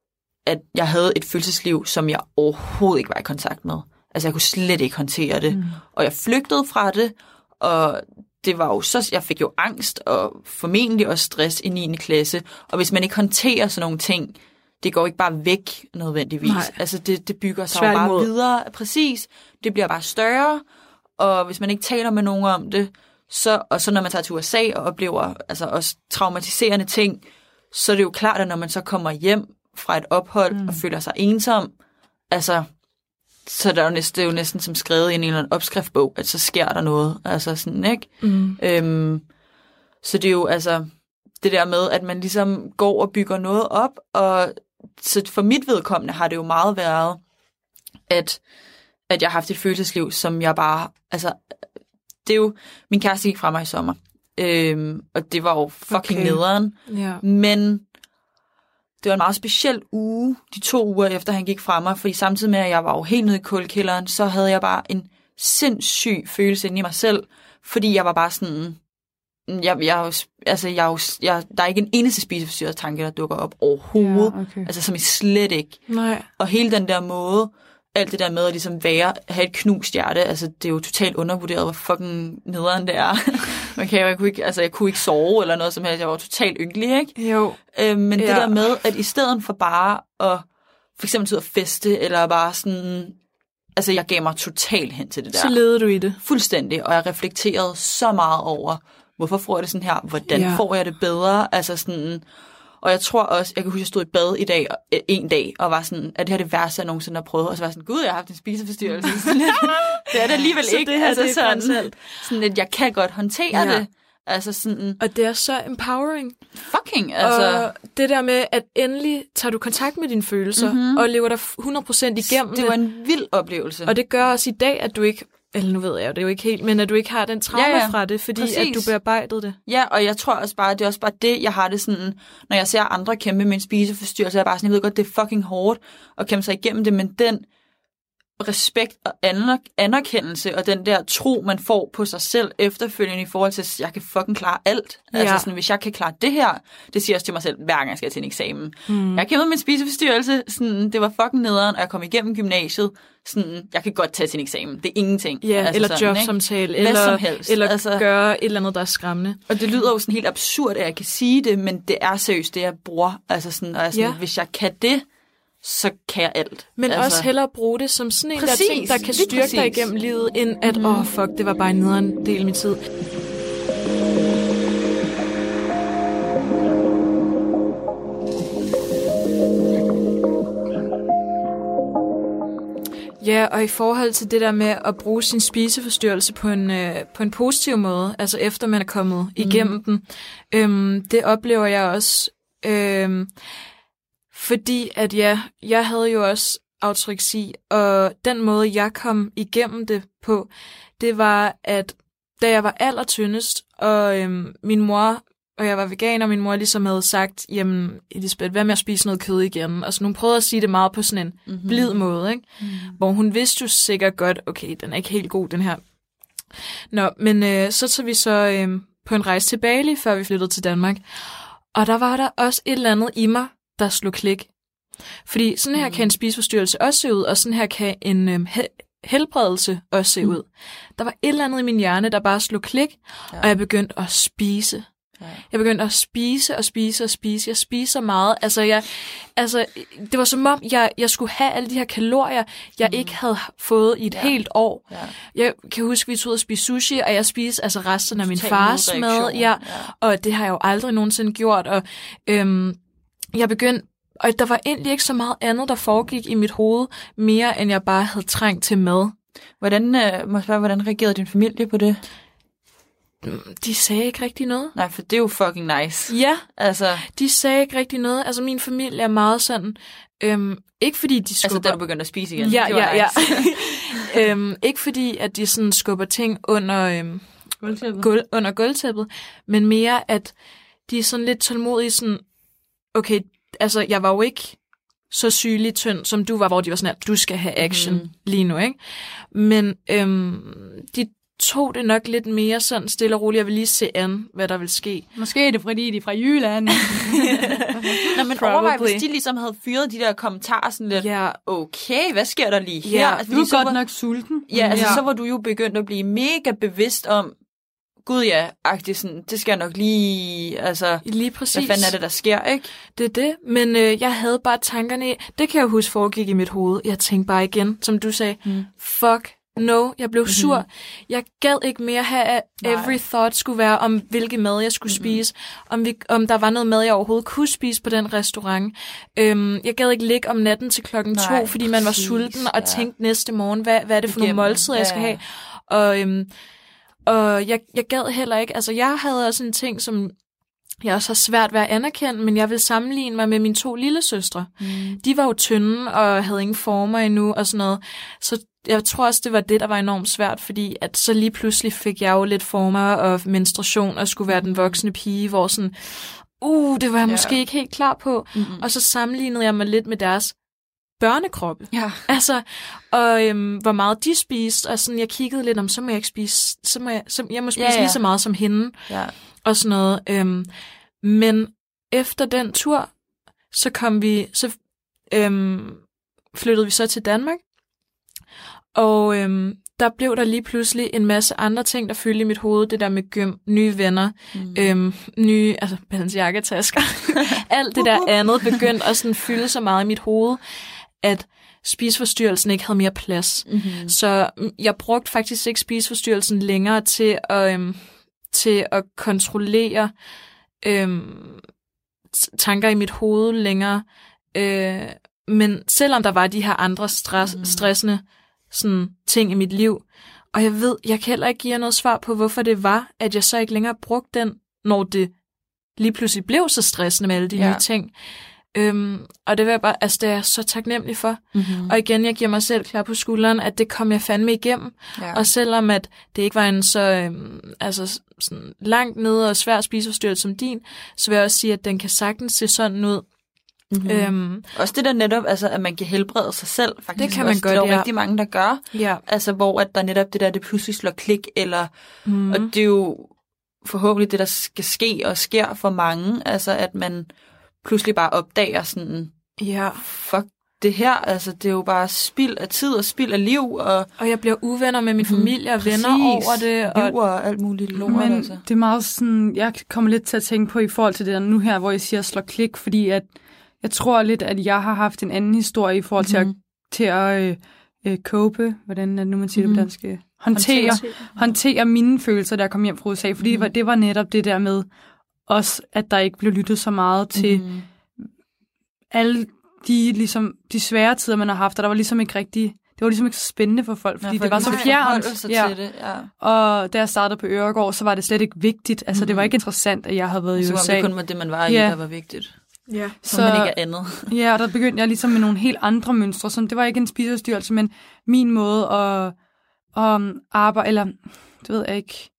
at jeg havde et følelsesliv, som jeg overhovedet ikke var i kontakt med. Altså, jeg kunne slet ikke håndtere det. Mm. Og jeg flygtede fra det, og det var jo så, jeg fik jo angst, og formentlig også stress i 9. klasse. Og hvis man ikke håndterer sådan nogle ting, det går ikke bare væk nødvendigvis. Nej. Altså, det, det bygger sig jo bare Tværtimod. videre. Præcis. Det bliver bare større, og hvis man ikke taler med nogen om det, så, og så når man tager til USA og oplever altså også traumatiserende ting, så er det jo klart, at når man så kommer hjem fra et ophold mm. og føler sig ensom, altså, så er det, jo næsten, det er jo næsten som skrevet i en eller anden opskriftbog, at så sker der noget. Altså sådan, ikke? mm. Øhm, så det er jo altså det der med, at man ligesom går og bygger noget op, og så for mit vedkommende har det jo meget været, at, at jeg har haft et følelsesliv, som jeg bare, altså, det er jo, min kæreste gik fra mig i sommer, øhm, og det var jo fucking Okay. nederen, Ja. men det var en meget speciel uge, de to uger efter han gik fra mig, fordi samtidig med, at jeg var jo helt nede i kulkælderen, så havde jeg bare en sindssyg følelse inde i mig selv, fordi jeg var bare sådan, jeg, jeg, jo- altså, jeg, jeg, der er ikke en eneste spiseforstyrret tanke, der dukker op overhovedet, Ja, okay. altså som i slet ikke. Nej. Og hele den der måde, alt det der med at ligesom være, have et knust hjerte, altså det er jo totalt undervurderet, hvor fucking nederen det er. Man kan, jo- jeg, kunne ikke, altså, jeg kunne ikke sove eller noget som helst, jeg var totalt ynkelig, ikke? Jo. Øh, men ja. det der med, at i stedet for bare at for eksempel ud og feste, eller bare sådan, altså jeg gav mig totalt hen til det der. Så leder du i det. Fuldstændig, og jeg reflekterede så meget over, hvorfor får jeg det sådan her, hvordan ja. får jeg det bedre, altså sådan, og jeg tror også, jeg kan huske, jeg stod i bad i dag, øh, en dag, og var sådan, at det her er det værste, jeg nogensinde har prøvet, og så var jeg sådan, gud, jeg har haft en spiseforstyrrelse. Det er det alligevel Så ikke, det her, altså det er sådan, sådan. sådan, at jeg kan godt håndtere Ja. det. Altså sådan, Og det er så empowering. fucking, altså, Og det der med, at endelig tager du kontakt med dine følelser, mm-hmm. og lever dig 100% igennem det var en vild oplevelse. Og det gør også i dag, at du ikke, eller nu ved jeg jo, det jo ikke helt, men at du ikke har den traume ja, Ja, fra det, fordi Præcis. At du bearbejdede det. Ja, og jeg tror også bare, det er også bare det, jeg har det sådan, når jeg ser andre kæmpe med en spiseforstyrrelse, jeg er bare sådan, jeg ved godt, det er fucking hårdt at kæmpe sig igennem det, men den respekt og aner- anerkendelse og den der tro, man får på sig selv efterfølgende i forhold til, at jeg kan fucking klare alt. Ja. Altså Ja. sådan, hvis jeg kan klare det her, det siger jeg også til mig selv, hver gang jeg skal til en eksamen. Mm. Jeg kæmpede en spiseforstyrrelse, sådan, det var fucking nederen, og jeg kom igennem gymnasiet, sådan, jeg kan godt tage til en eksamen, det er ingenting. Ja, altså eller sådan, ikke? jobsamtale, Hvad eller, som helst. eller Altså- gøre et eller andet, der er skræmmende. Og det lyder jo sådan helt absurd, at jeg kan sige det, men det er seriøst det, jeg bruger. Altså sådan, og jeg sådan, ja. hvis jeg kan det, så kan jeg alt. Men altså, også hellere bruge det som sådan en Præcis, der ting, der kan styrke dig præcis. igennem livet, end at, åh oh, fuck, det var bare en nederen del af min tid. Ja, og i forhold til det der med at bruge sin spiseforstyrrelse på en, øh, på en positiv måde, altså efter man er kommet mm. igennem den, øhm, det oplever jeg også, øhm, fordi at ja, jeg havde jo også autoreksi, og den måde, jeg kom igennem det på, det var, at da jeg var allertyndest, og øhm, min mor og jeg var veganer, og min mor ligesom havde sagt, jamen Elisabeth, hvad med at spise noget kød igen? Og så hun prøvede at sige det meget på sådan en mm-hmm. blid måde, ikke? Mm. Hvor hun vidste jo sikkert godt, okay, den er ikke helt god, den her. Nå, men øh, så tog vi så øh, på en rejse til Bali, før vi flyttede til Danmark. Og der var der også et eller andet i mig, der slog klik. Fordi sådan her mm. kan en spiseforstyrrelse også se ud, og sådan her kan en øh, he- helbredelse også se mm. ud. Der var et eller andet i min hjerne, der bare slog klik, ja. og jeg begyndte at spise. Ja. Jeg begyndte at spise og spise og spise. Jeg spiser meget. Altså, jeg, altså det var som om, jeg, jeg skulle have alle de her kalorier, jeg mm. ikke havde fået i et ja. helt år. Ja. Jeg kan huske, vi tog ud og spise sushi, og jeg spiste altså resten af min Total fars mad. Ja, ja. og det har jeg jo aldrig nogensinde gjort. Og øhm, jeg begyndte og der var egentlig ikke så meget andet, der foregik i mit hoved, mere end jeg bare havde trængt til mad. Hvordan, øh, må spørge, hvordan reagerede din familie på det? De sagde ikke rigtig noget. Nej, for det er jo fucking nice. Ja, Altså, de sagde ikke rigtig noget. Altså, min familie er meget sådan... Øhm, ikke fordi de skubber... altså da du begyndte at spise igen. Ja, det var ja, nice. ja. øhm, ikke fordi, at de sådan skubber ting under, øhm, gulv, under gulvtæppet, men mere, at de er sådan lidt tålmodige, sådan, okay, altså, jeg var jo ikke så sygelig tynd, som du var, hvor de var sådan, at du skal have action mm. lige nu, ikke? Men øhm, de tog det nok lidt mere sådan stille og roligt. Jeg vil lige se an, hvad der vil ske. Måske er det, fordi de er fra Jylland. Nå, men Probably. overvej, hvis de ligesom havde fyret de der kommentarer sådan lidt, Ja, okay, hvad sker der lige her? Ja, altså, du er godt var- nok sulten. Ja, altså Ja. så var du jo begyndt at blive mega bevidst om, gud ja, agtigt sådan, det skal jeg nok lige, altså, lige præcis. hvad fanden er det, der sker, ikke? Det er det, men øh, jeg havde bare tankerne, i- det kan jeg huske foregik i mit hoved. Jeg tænkte bare igen, som du sagde, mm. fuck no, jeg blev sur. Mm-hmm. Jeg gad ikke mere have, at Nej. every thought skulle være om, hvilke mad jeg skulle mm-hmm. spise, om, vi, om der var noget mad, jeg overhovedet kunne spise på den restaurant. Øhm, jeg gad ikke ligge om natten til klokken Nej, to, fordi man var præcis, sulten, og ja. tænkte næste morgen, hvad, hvad er det for nogle Igennem, måltider, jeg skal have. Og, øhm, og jeg, jeg gad heller ikke, altså jeg havde også en ting, som jeg også har svært ved at anerkende, men jeg vil sammenligne mig med mine to lille søstre. Mm. De var jo tynde og havde ingen former endnu og sådan noget. Så jeg tror også, det var det, der var enormt svært, fordi at så lige pludselig fik jeg jo lidt former og menstruation og skulle være den voksne pige, hvor sådan, uh, det var jeg Ja. måske ikke helt klar på. Mm-hmm. Og så sammenlignede jeg mig lidt med deres børnekroppe. Ja. Altså, og øhm, hvor meget de spiste, og sådan, jeg kiggede lidt om, så må jeg ikke spise, så må jeg, så, jeg må spise Ja, ja. lige så meget som hende, ja. og sådan noget. Øhm, men efter den tur, så kom vi, så øhm, flyttede vi så til Danmark, og øhm, der blev der lige pludselig en masse andre ting, der fyldte i mit hoved. Det der med gym, nye venner, Mm. øhm, nye, altså Balenciaga-tasker. Alt det der andet begyndte at sådan fylde så meget i mit hoved, at spiseforstyrrelsen ikke havde mere plads. Mm-hmm. Så mm, jeg brugte faktisk ikke spiseforstyrrelsen længere til at, øhm, til at kontrollere øhm, tanker i mit hoved længere. Øh, men selvom der var de her andre stress, Mhm. stressende sådan, ting i mit liv, og jeg ved, jeg kan heller ikke give jer noget svar på, hvorfor det var, at jeg så ikke længere brugte den, når det lige pludselig blev så stressende med alle de Ja. nye ting. Øhm, og det vil jeg bare, altså det er jeg så taknemmelig for. Mm-hmm. Og igen, jeg giver mig selv klar på skulderen, at det kom jeg fandme igennem. ja. Og selvom at det ikke var en så øhm, altså, sådan langt nede og svær spiseforstyrrelse som din, så vil jeg også sige, at den kan sagtens se sådan ud. Mm-hmm. Mm. Øhm, Også det der netop, altså, at man kan helbrede sig selv, faktisk. Det kan man også. godt, Det er jo ja. rigtig mange, der gør. ja. Altså, hvor at der netop det der, det pludselig slår klik, eller... Mm. Og det er jo forhåbentlig det, der skal ske og sker for mange. Altså, at man pludselig bare opdager sådan, ja. fuck det her, altså, det er jo bare spild af tid og spild af liv, og Og jeg bliver uvenner med min familie og venner Mhm. Præcis. over det. Og, og alt muligt lort, Men altså. det er meget sådan, jeg kommer lidt til at tænke på i forhold til det der nu her, hvor jeg siger slå klik, fordi at jeg tror lidt, at jeg har haft en anden historie i forhold til at, Mhm. til at øh, øh, cope, hvordan er det nu man siger det Mhm. på dansk, øh, håndtere, håndtere mine følelser, jeg kom hjem fra USA, fordi Mhm. mm. det var netop det der med også, at der ikke blev lyttet så meget til mm. Alle de, ligesom, de svære tider, man har haft, og der var ligesom ikke rigtig, det var ligesom ikke så spændende for folk, fordi Ja, det var så fjernt. Ja. til det, ja. Og da jeg startede på Øregård, så var det slet ikke vigtigt. Altså, mm. det var Mhm. ikke interessant, at jeg havde været i USA. det kun var det, man var i, Ja. der var vigtigt. ja. Så man ikke er andet. Ja, og der begyndte jeg ligesom med nogle helt andre mønstre. Som, det var ikke en spiseforstyrrelse, men min måde at, at arbejde, eller det ved jeg ikke,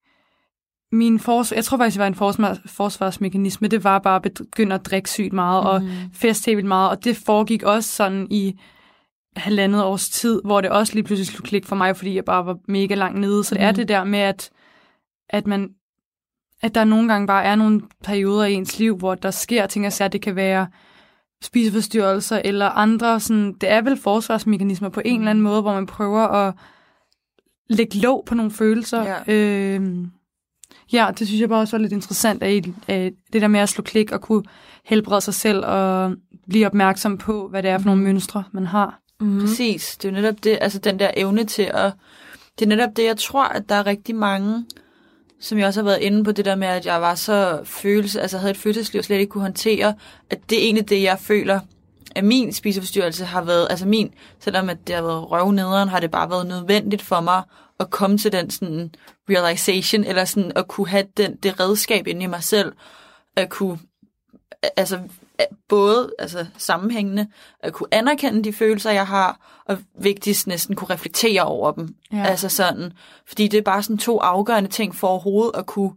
min forsvar, jeg tror faktisk, det var en forsvar, forsvarsmekanisme, det var bare at begynde at drikke sygt meget, mm. og feste helt meget, og det foregik også sådan i halvandet års tid, hvor det også lige pludselig slog klik for mig, fordi jeg bare var mega langt nede. Så det er Mhm. det der med, at, at man at der nogle gange bare er nogle perioder i ens liv, hvor der sker ting og sager. Det kan være spiseforstyrrelser eller andre. Sådan, det er vel forsvarsmekanismer på en eller anden måde, hvor man prøver at lægge låg på nogle følelser. Ja. Øh, ja, det synes jeg bare også var lidt interessant, at, at det der med at slå klik og kunne helbrede sig selv og blive opmærksom på, hvad det er for nogle mønstre, man har. Mm. Præcis. Det er jo netop det, altså den der evne til at... Det er netop det, jeg tror, at der er rigtig mange, som jeg også har været inde på, det der med, at jeg var så følelse, altså havde et følelsesliv, og slet ikke kunne håndtere, at det er egentlig det, jeg føler, at min spiseforstyrrelse har været, altså min, selvom at det har været røvnederen, har det bare været nødvendigt for mig at komme til den sådan realization, eller sådan at kunne have den, det redskab inde i mig selv, at kunne, altså både altså sammenhængende, at kunne anerkende de følelser, jeg har, og vigtigst næsten kunne reflektere over dem. Ja. Altså sådan, fordi det er bare sådan to afgørende ting for overhovedet at kunne,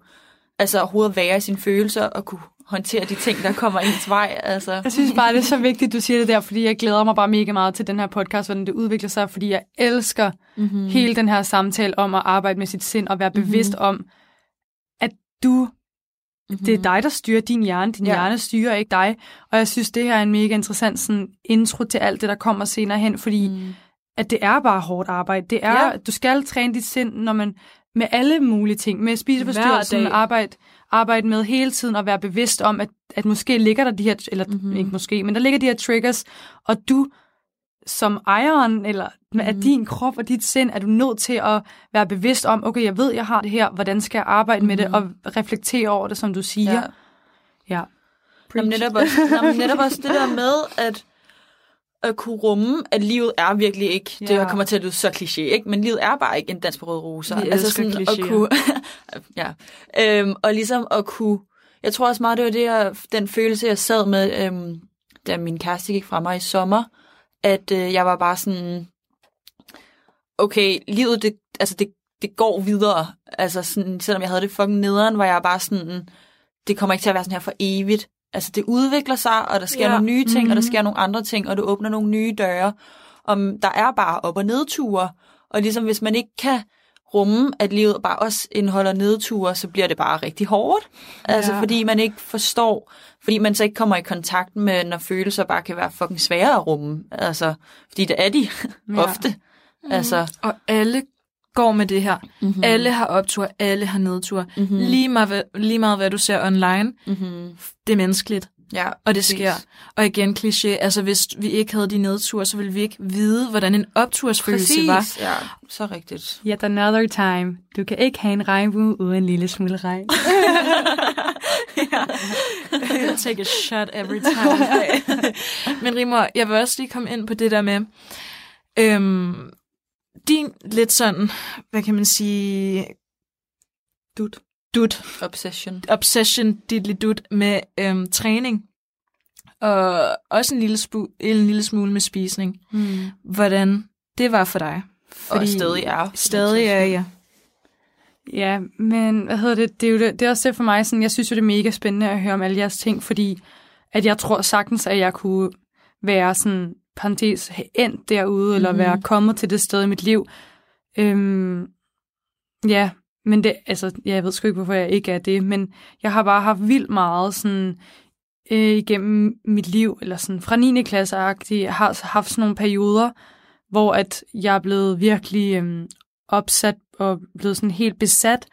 altså overhovedet være i sine følelser, og kunne håndtere de ting, der kommer ens vej. Altså. Jeg synes bare, det er så vigtigt, du siger det der, fordi jeg glæder mig bare mega meget til den her podcast, hvordan det udvikler sig, fordi jeg elsker mm-hmm. hele den her samtale om at arbejde med sit sind og være bevidst mm-hmm. om, at du, mm-hmm. det er dig, der styrer din hjerne. Din Ja. hjerne styrer ikke dig. Og jeg synes, det her er en mega interessant sådan, intro til alt det, der kommer senere hen, fordi mm. at det er bare hårdt arbejde. Det er, Ja. du skal træne dit sind, når man med alle mulige ting, med spiseforstyrrelsen, arbejde, arbejde med hele tiden og være bevidst om, at, at måske ligger der de her, eller Mhm. mm-hmm. ikke måske, men der ligger de her triggers, og du som ejeren eller mm. af din krop og dit sind, er du nødt til at være bevidst om, okay, jeg ved, jeg har det her, hvordan skal jeg arbejde mm. med det, og reflektere over det, som du siger. Ja. ja. Jamen, netop, også, jamen, netop også det der med, at at kunne rumme, at livet er virkelig ikke, det Ja. kommer til at lyde så kliché, ikke? men livet er bare ikke en dans på røde roser. Vi elsker at klichéer. kunne, ja, øhm, og ligesom at kunne, jeg tror også meget, det var det, jeg, den følelse, jeg sad med, øhm, da min kæreste gik fra mig i sommer, at øh, jeg var bare sådan, okay, livet, det, altså det, det går videre. Altså sådan, selvom jeg havde det fucking nederen, var jeg bare sådan, det kommer ikke til at være sådan her for evigt. Altså det udvikler sig, og der sker Ja. nogle nye ting, mm-hmm. og der Mhm. sker nogle andre ting, og det åbner nogle nye døre. Om der er bare op- og nedture. Og ligesom hvis man ikke kan rumme, at livet bare også indeholder nedture, så bliver det bare rigtig hårdt. Altså Ja. fordi man ikke forstår, fordi man så ikke kommer i kontakt med, når følelser bare kan være fucking svære at rumme. Altså, fordi det er de Ja. ofte. Altså, Og alle går med det her. mm-hmm. Mm. Alle har optur, alle har nedtur. Mhm. Mm. Lige, meget, hvad- lige meget hvad du ser online, Mm-hmm. det er menneskeligt. Ja, Og det præcis. sker. Og igen kliché, altså hvis vi ikke havde de nedture, så ville vi ikke vide, hvordan en optursfølelse Præcis, var. ja, så rigtigt. Yet another time. Du kan ikke have en regnbue uden en lille smule regn. Take a shot every time. Men Rimor, jeg vil også lige komme ind på det der med, øhm, din lidt sådan, hvad kan man sige, Dut. dut, Obsession. obsession, dit dut med øhm, træning. Og også en lille, spu- en lille smule med spisning. Hmm. Hvordan det var for dig. Fordi... Og stadig er. Stadig er jeg. Ja, men hvad hedder det? Det er, jo det, det er også det for mig, sådan, jeg synes jo, det er mega spændende at høre om alle jeres ting, fordi at jeg tror sagtens, at jeg kunne være sådan, parentes, have endt derude, mm-hmm. eller være kommet til det sted i mit liv. Øhm, ja, men det, altså, ja, jeg ved sgu ikke, hvorfor jeg ikke er det, men jeg har bare haft vildt meget sådan, øh, igennem mit liv, eller sådan fra 9. klasse jeg har haft sådan nogle perioder, hvor at jeg er blevet virkelig øhm, opsat og blevet sådan helt besat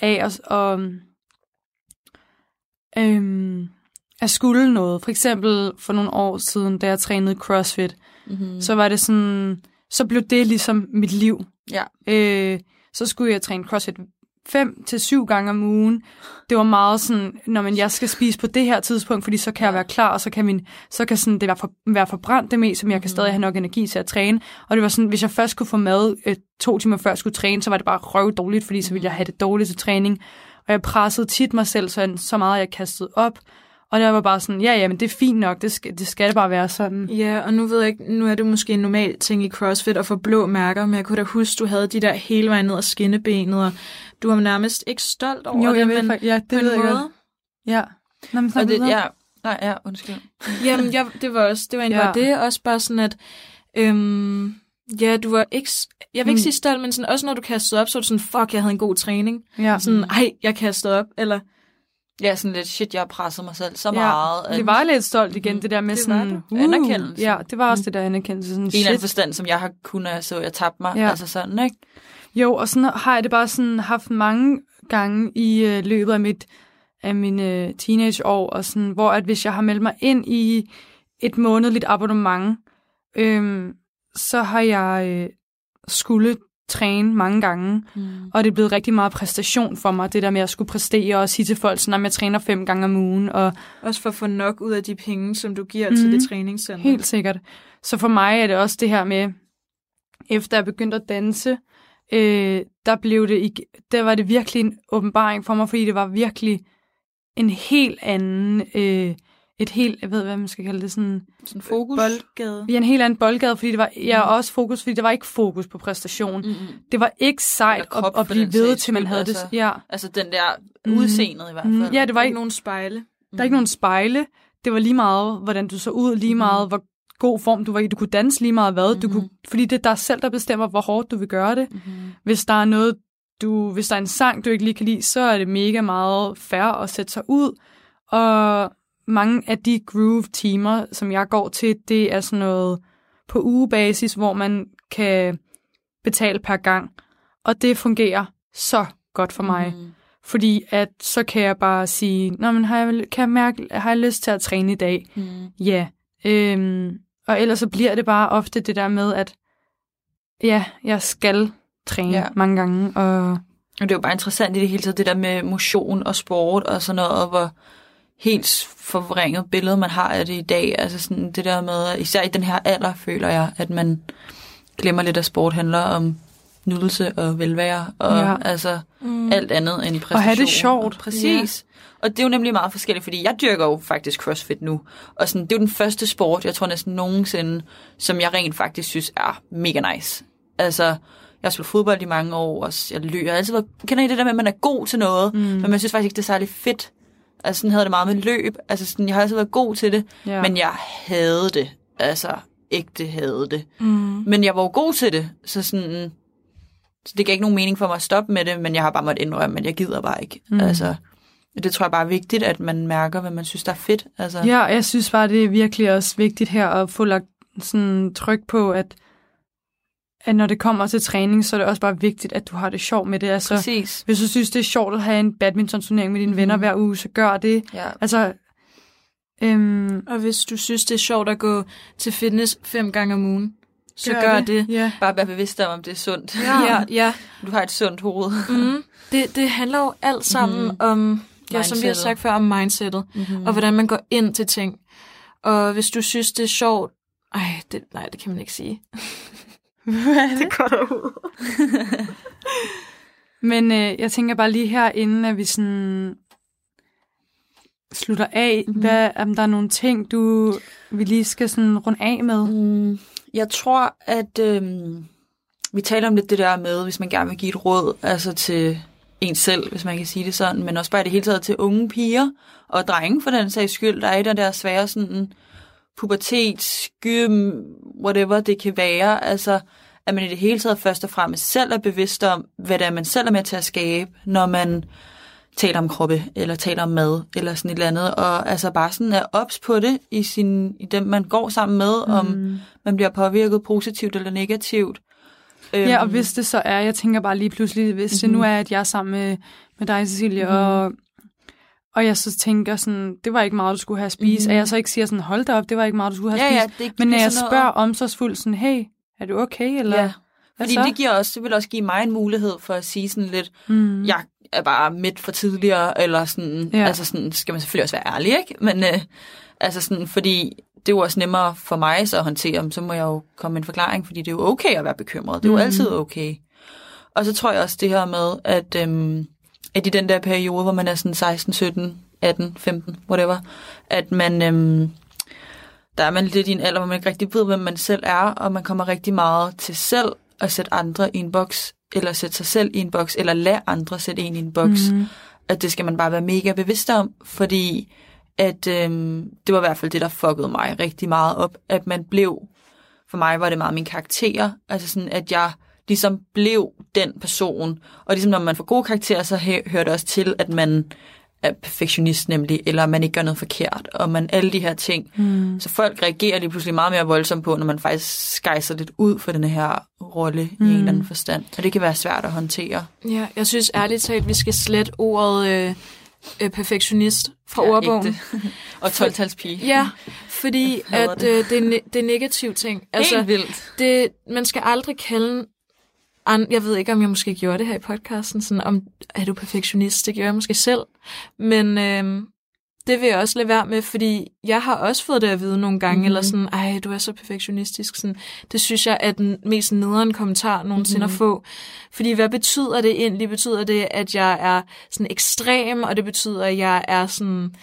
af at, og, øhm, at skulle noget. For eksempel for nogle år siden, da jeg trænede CrossFit, Mm-hmm. så var det sådan, så blev det ligesom mit liv. Ja. Øh, så skulle jeg træne CrossFit fem til syv gange om ugen. Det var meget sådan, når man jeg skal spise på det her tidspunkt, fordi så kan jeg være klar, og så kan, min, så kan sådan, det være, for, være forbrændt det mest, som jeg kan stadig have nok energi til at træne. Og det var sådan, hvis jeg først kunne få mad øh, to timer før jeg skulle træne, så var det bare røv dårligt, fordi så ville jeg have det dårligt til træning. Og jeg pressede tit mig selv så, så meget, at jeg kastede op. Og der var bare sådan, ja, ja, men det er fint nok, det skal, det skal det bare være sådan. Ja, og nu ved jeg ikke, nu er det måske en normal ting i CrossFit at få blå mærker, men jeg kunne da huske, du havde de der hele vejen ned ad skinnebenet, og du var nærmest ikke stolt over Jo, det, jeg ved men faktisk, ja, på det en ved jeg måde. godt. Ja. Nå, men Og det, ja, nej, ja, undskyld. Jamen, jeg, det var også, det var egentlig Ja. bare det, også bare sådan, at, øhm, ja, du var ikke, jeg vil ikke Mm. sige stolt, men sådan, også når du kastede op, så var du sådan, fuck, jeg havde en god træning. ja. Sådan, ej, jeg kastede op, eller, Ja, sådan lidt, shit, jeg har presset mig selv så Ja, meget. at- Det var lidt stolt igen, det der med Det sådan... det. Anerkendelse. Ja, det var også det der anerkendelse. Sådan, en eller anden shit. forstand, som jeg har kunnet, så jeg tabte mig. Ja. Ja. Altså sådan, ikke? Jo, og sådan har jeg det bare sådan haft mange gange i øh, løbet af mit af mine øh, teenageår, og sådan, hvor at hvis jeg har meldt mig ind i et månedligt abonnement, øhm, så har jeg øh, skulle træne mange gange, Mm. og det er blevet rigtig meget præstation for mig, det der med at skulle præstere og sige til folk, sådan, at jeg træner fem gange om ugen, og også for at få nok ud af de penge, som du giver Mhm. til det træningscenter. Helt sikkert. Så for mig er det også det her med, efter jeg begyndte at danse, øh, der blev det, ikke, der var det virkelig en åbenbaring for mig, fordi det var virkelig en helt anden, øh, et helt, jeg ved hvad man skal kalde det, sådan, Sådan fokus. Boldgade. ja, en helt anden boldgade, fordi det var, jeg er også fokus, fordi der var ikke fokus på præstation. Mm-mm. Det var ikke sejt krop at, at blive ved, til man havde altså. det. Ja. Altså den der Mhm. udseendet i hvert fald. Mm, ja, det Der var ikke ikke nogen spejle. Der er ikke nogen spejle. Det var lige meget, hvordan du så ud, lige meget, hvor god form du var i. Du kunne danse lige meget hvad. Du kunne, fordi det er dig selv, der bestemmer, hvor hårdt du vil gøre det. Mm-hmm. Hvis der er noget, du, hvis der er en sang, du ikke lige kan lide, så er det mega meget fair at sætte sig ud. Og mange af de groove-timer, som jeg går til, det er sådan noget på ugebasis, hvor man kan betale per gang. Og det fungerer så godt for mig. Mm-hmm. Fordi at så kan jeg bare sige, Nå, men har jeg, kan jeg mærke, har jeg lyst til at træne i dag? Mm. Ja. Øhm, og ellers så bliver det bare ofte det der med, at ja, jeg skal træne ja. Ja. mange gange. Og Og det er jo bare interessant i det hele taget, det der med motion og sport og sådan noget, og hvor helt forvrænget billede man har af det i dag. Altså sådan det der med, især i den her alder, føler jeg, at man glemmer lidt, at sport handler om nydelse og velvære. Og Ja. ja. altså, Mm. alt andet end præstation. Og have det sjovt. Præcis. Og det er jo nemlig meget forskelligt, fordi jeg dyrker jo faktisk CrossFit nu. Og sådan, det er jo den første sport, jeg tror næsten nogensinde, som jeg rent faktisk synes er mega nice. Altså, jeg har fodbold i mange år, og jeg løber. Jeg har altid været, kender I det der med, at man er god til noget, mm. men man synes faktisk ikke, det er særlig fedt. Altså, sådan havde det meget med løb. Altså, sådan, jeg har altid været god til det, Ja. men jeg havde det. Altså, ægte havde det. Mm. Men jeg var jo god til det, så sådan... Så det gav ikke nogen mening for mig at stoppe med det, men jeg har bare måttet indrømme, at jeg gider bare ikke. Mm. Altså, det tror jeg bare er vigtigt, at man mærker, hvad man synes, der er fedt. Altså, Ja, og jeg synes bare, det er virkelig også vigtigt her at få lagt sådan tryk på, at, at når det kommer til træning, så er det også bare vigtigt, at du har det sjovt med det. Altså, præcis. hvis du synes, det er sjovt at have en badminton-turnering med dine venner hver uge, så gør det. Ja. Altså, øhm, Og hvis du synes, det er sjovt at gå til fitness fem gange om ugen, så gør, gør det. det. Ja. Bare være bevidst om, om det er sundt. Ja, ja. Du har et sundt hoved. Mm. Det, det handler jo alt sammen Mhm. mm. om, ja, som vi har sagt før, om mindsetet, mm-hmm. og hvordan man går ind til ting. Og hvis du synes, det er sjovt, ej, det, nej, det kan man ikke sige. Hvad det? Går derud. Men øh, jeg tænker bare lige her, inden at vi sådan slutter af, mm-hmm. hvad, om der er nogle ting, du vi lige skal sådan runde af med. Mm, jeg tror, at øhm, vi taler om lidt det der med, hvis man gerne vil give et råd altså til en selv, hvis man kan sige det sådan, men også bare i det hele taget til unge piger og drenge for den sags skyld, der er i den der svære sådan pubertet, skym, whatever det kan være, altså at man i det hele taget først og fremmest selv er bevidst om, hvad det er, man selv er med til at skabe, når man taler om kroppe, eller taler om mad, eller sådan et eller andet, og altså bare sådan er ops på det i, sin, i dem, man går sammen med, mm. om man bliver påvirket positivt eller negativt. Ja, og Øhm, hvis det så er, jeg tænker bare lige pludselig, hvis mm-hmm. det nu er, at jeg er sammen med, med dig, Cecilie, mm-hmm. og, og jeg så tænker sådan, det var ikke meget, du skulle have at spise, mm-hmm. at jeg så ikke siger sådan, hold da op, det var ikke meget, du skulle have Ja, at ja, det- Men når jeg spørger noget- omsorgsfuldt sådan, hey, er du okay? Eller, Ja, hvad fordi så? det, giver også, det vil også give mig en mulighed for at sige sådan lidt, Mm. jeg er bare midt for tidligere, eller sådan, Ja. altså sådan, skal man selvfølgelig også være ærlig, ikke? Men øh, altså sådan, fordi det er jo også nemmere for mig så at håndtere, men så må jeg jo komme med en forklaring, fordi det er jo okay at være bekymret. Det er jo Mhm. altid okay. Og så tror jeg også det her med, at, øhm, at i den der periode, hvor man er sådan 16, 17, 18, 15, whatever, at man, øhm, der er man lidt i en alder, hvor man ikke rigtig ved, hvem man selv er, og man kommer rigtig meget til selv at sætte andre i en boks, eller sætte sig selv i en boks, eller lade andre sætte en i en boks. Mhm. At det skal man bare være mega bevidst om, fordi at øhm, det var i hvert fald det, der fuckede mig rigtig meget op, at man blev, for mig var det meget min karakter, altså sådan, at jeg ligesom blev den person, og ligesom når man får gode karakterer, så hø- hører det også til, at man er perfektionist nemlig, eller man ikke gør noget forkert, og man alle de her ting. Mm. Så folk reagerer lige pludselig meget mere voldsomt på, når man faktisk skejser lidt ud for den her rolle mm. i en eller anden forstand. Og det kan være svært at håndtere. Ja, jeg synes ærligt talt, vi skal slette ordet øh, øh, perfektionist fra ja, ordbogen. og 12-talspige. Ja, fordi at det. øh, det, er ne- det er negative ting. Altså, Helt vildt. det, man skal aldrig kalde... An, jeg ved ikke, om jeg måske gjorde det her i podcasten, sådan om, er du perfektionist? Det gjorde jeg måske selv. Men øhm, det vil jeg også lade være med, fordi jeg har også fået det at vide nogle gange, mm-hmm. eller sådan, ej, du er så perfektionistisk. Sådan, det synes jeg er den mest nederen kommentar nogensinde mm-hmm. at få. Fordi hvad betyder det egentlig? Betyder det, at jeg er sådan ekstrem, og det betyder, at jeg er sådan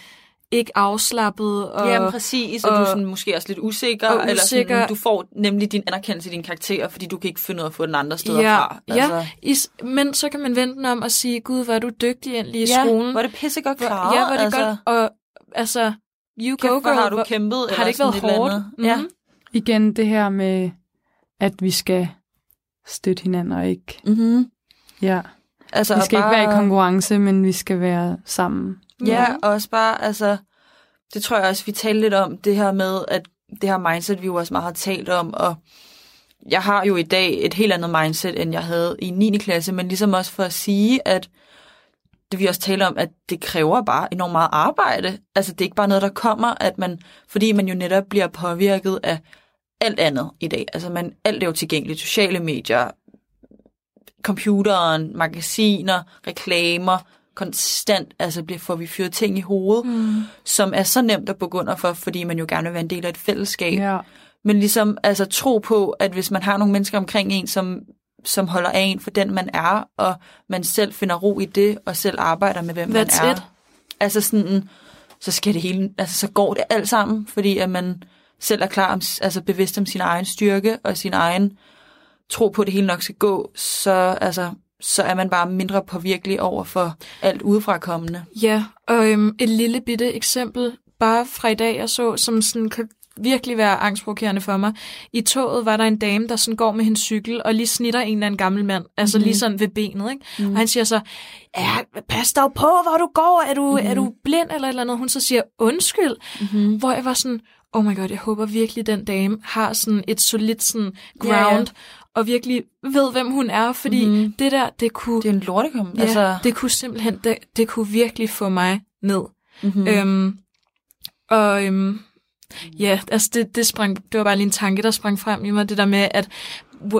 ikke afslappet? Og, Jamen præcis, og, og du er sådan, måske også lidt usikker, og eller usikker. sådan, du får nemlig din anerkendelse i din karakter, fordi du kan ikke finde ud af at få den andre steder ja, fra. Altså, ja. Is, men så kan man vente den om og sige, gud, hvor er du dygtig egentlig i ja, skolen. hvor det pissegodt Hvor- klaret. Ja, hvor det altså, godt. Og altså, you Kæft, go hvor girl. har du hvor- kæmpet, Har eller det ikke været hårdt? andet. Mhm. Ja. Igen det her med, at vi skal støtte hinanden og ikke... Mm-hmm. Ja, Altså, vi skal bare, ikke være i konkurrence, men vi skal være sammen. Ja, og også bare, altså, det tror jeg også, vi talte lidt om, det her med, at det her mindset, vi jo også meget har talt om, og jeg har jo i dag et helt andet mindset, end jeg havde i 9. klasse, men ligesom også for at sige, at det vi også taler om, at det kræver bare enormt meget arbejde. Altså det er ikke bare noget, der kommer, at man, fordi man jo netop bliver påvirket af alt andet i dag. Altså man, alt er jo tilgængeligt. Sociale medier, computeren, magasiner, reklamer, konstant, altså bliver, får vi fyret ting i hovedet, mm. som er så nemt at bukke under for, fordi man jo gerne vil være en del af et fællesskab. Ja. Men ligesom altså tro på, at hvis man har nogle mennesker omkring en, som som holder af en for den, man er, og man selv finder ro i det, og selv arbejder med, hvem That's man er. it. Altså sådan, så skal det hele, altså så går det alt sammen, fordi at man selv er klar, om, altså bevidst om sin egen styrke, og sin egen tro på, at det hele nok skal gå, så, altså, så er man bare mindre påvirkelig over for alt udefrakommende. Ja, og øhm, et lille bitte eksempel, bare fra i dag, jeg så, som sådan kan virkelig være angstprovokerende for mig. I toget var der en dame, der sådan går med hendes cykel, og lige snitter en eller anden gammel mand, altså Mhm. lige sådan ved benet, ikke? Mm. Og han siger så, ja, pas dog på, hvor du går, er du, Mhm. mm. er du blind eller et eller andet? Hun så siger, undskyld, Mm-hmm. hvor jeg var sådan, oh my god, jeg håber virkelig, den dame har sådan et solidt sådan Ja, ja. Og virkelig ved, hvem hun er, fordi Mhm. mm. det der, det kunne, Det er en lortekom. ja, altså, det kunne simpelthen, det, det kunne virkelig få mig ned. mm-hmm. Mm. Øhm, og øhm, ja, altså det, det, sprang, det var bare lige en tanke, der sprang frem i mig, det der med, at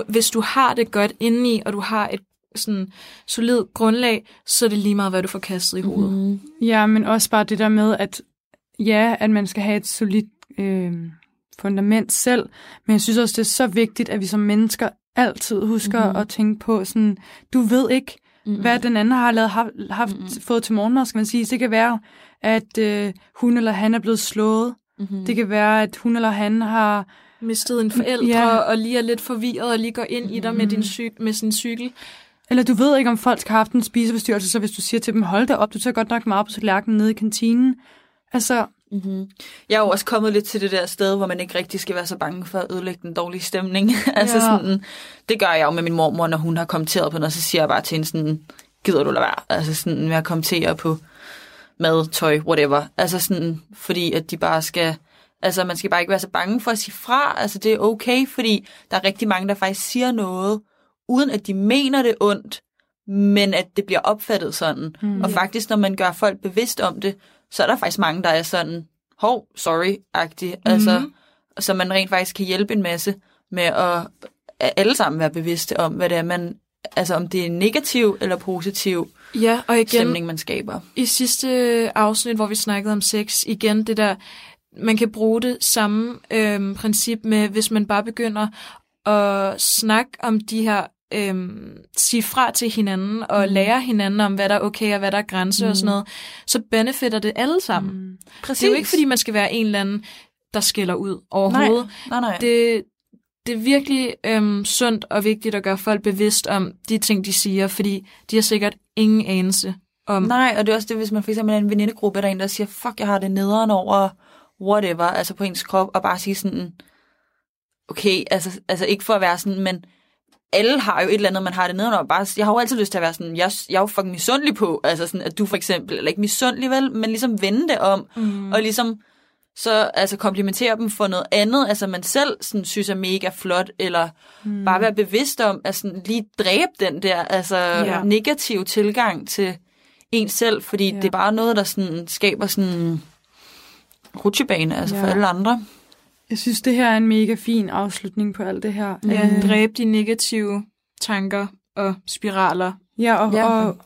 hvis du har det godt indeni, og du har et sådan solid grundlag, så er det lige meget, hvad du får kastet i hovedet. Mm. mm-hmm. Ja, men også bare det der med, at ja, at man skal have et solidt øh, fundament selv, men jeg synes også, det er så vigtigt, at vi som mennesker altid husker Mhm. mm-hmm. at tænke på sådan, du ved ikke, Mm-hmm. hvad den anden har lavet, haft, haft Mhm. fået til morgenmad, skal man sige. Det kan være, at øh, hun eller han er blevet slået. Mm-hmm. Det kan være, at hun eller han har... Mistet en forældre, Ja. og lige er lidt forvirret, og lige går ind i dig med, din cy- med sin cykel. Eller du ved ikke, om folk har haft en spiseforstyrrelse, så hvis du siger til dem, hold da op, du tager godt nok meget på tallerkenen nede i kantinen. Altså, Mm-hmm. Jeg er jo også kommet lidt til det der sted, hvor man ikke rigtig skal være så bange for at ødelægge den dårlige stemning. altså Ja. sådan, det gør jeg jo med min mormor, når hun har kommenteret på noget, så siger jeg bare til hende sådan, gider du lade være? Altså sådan med at kommentere på mad, tøj, whatever. Altså sådan, fordi at de bare skal, altså man skal bare ikke være så bange for at sige fra. Altså det er okay, fordi der er rigtig mange, der faktisk siger noget, uden at de mener det ondt, men at det bliver opfattet sådan. Mm. Og faktisk, når man gør folk bevidst om det, så er der faktisk mange, der er sådan, hov, sorry-agtig. Altså, så man rent faktisk kan hjælpe en masse med at, at alle sammen være bevidste om, hvad det er, man, altså om det er negativ eller positiv Ja, og igen, stemning, man skaber. i sidste afsnit, hvor vi snakkede om sex, igen det der, man kan bruge det samme øhm, princip med, hvis man bare begynder at snakke om de her, øhm, sige fra til hinanden, og mm. lære hinanden om, hvad der er okay og hvad der er grænse mm. og sådan noget, så benefitter det alle sammen. Mm. Præcis. Det er jo ikke, fordi man skal være en eller anden, der skiller ud overhovedet. Nej, nej, nej. Det, det er virkelig øhm, sundt og vigtigt at gøre folk bevidst om de ting, de siger, fordi de har sikkert ingen anelse om... Nej, og det er også det, hvis man eksempel er en venindegruppe, der er en, der siger, fuck, jeg har det nederen over whatever, altså på ens krop, og bare sige sådan, okay, altså, altså ikke for at være sådan, men alle har jo et eller andet, man har det nederen over. Bare, jeg har jo altid lyst til at være sådan, jeg, jeg er jo fucking misundelig på, altså sådan, at du for eksempel, eller ikke misundelig vel, men ligesom vende det om, mm. og ligesom så altså komplimentere dem for noget andet, altså man selv sådan, synes er mega flot, eller mm. bare være bevidst om, at sådan, lige dræbe den der altså, Ja. negative tilgang til en selv, fordi ja. det er bare noget, der sådan, skaber sådan rutsjebane altså ja. for alle andre. Jeg synes, det her er en mega fin afslutning på alt det her. Ja, Øh, dræbe de negative tanker og spiraler. ja, og, Ja. og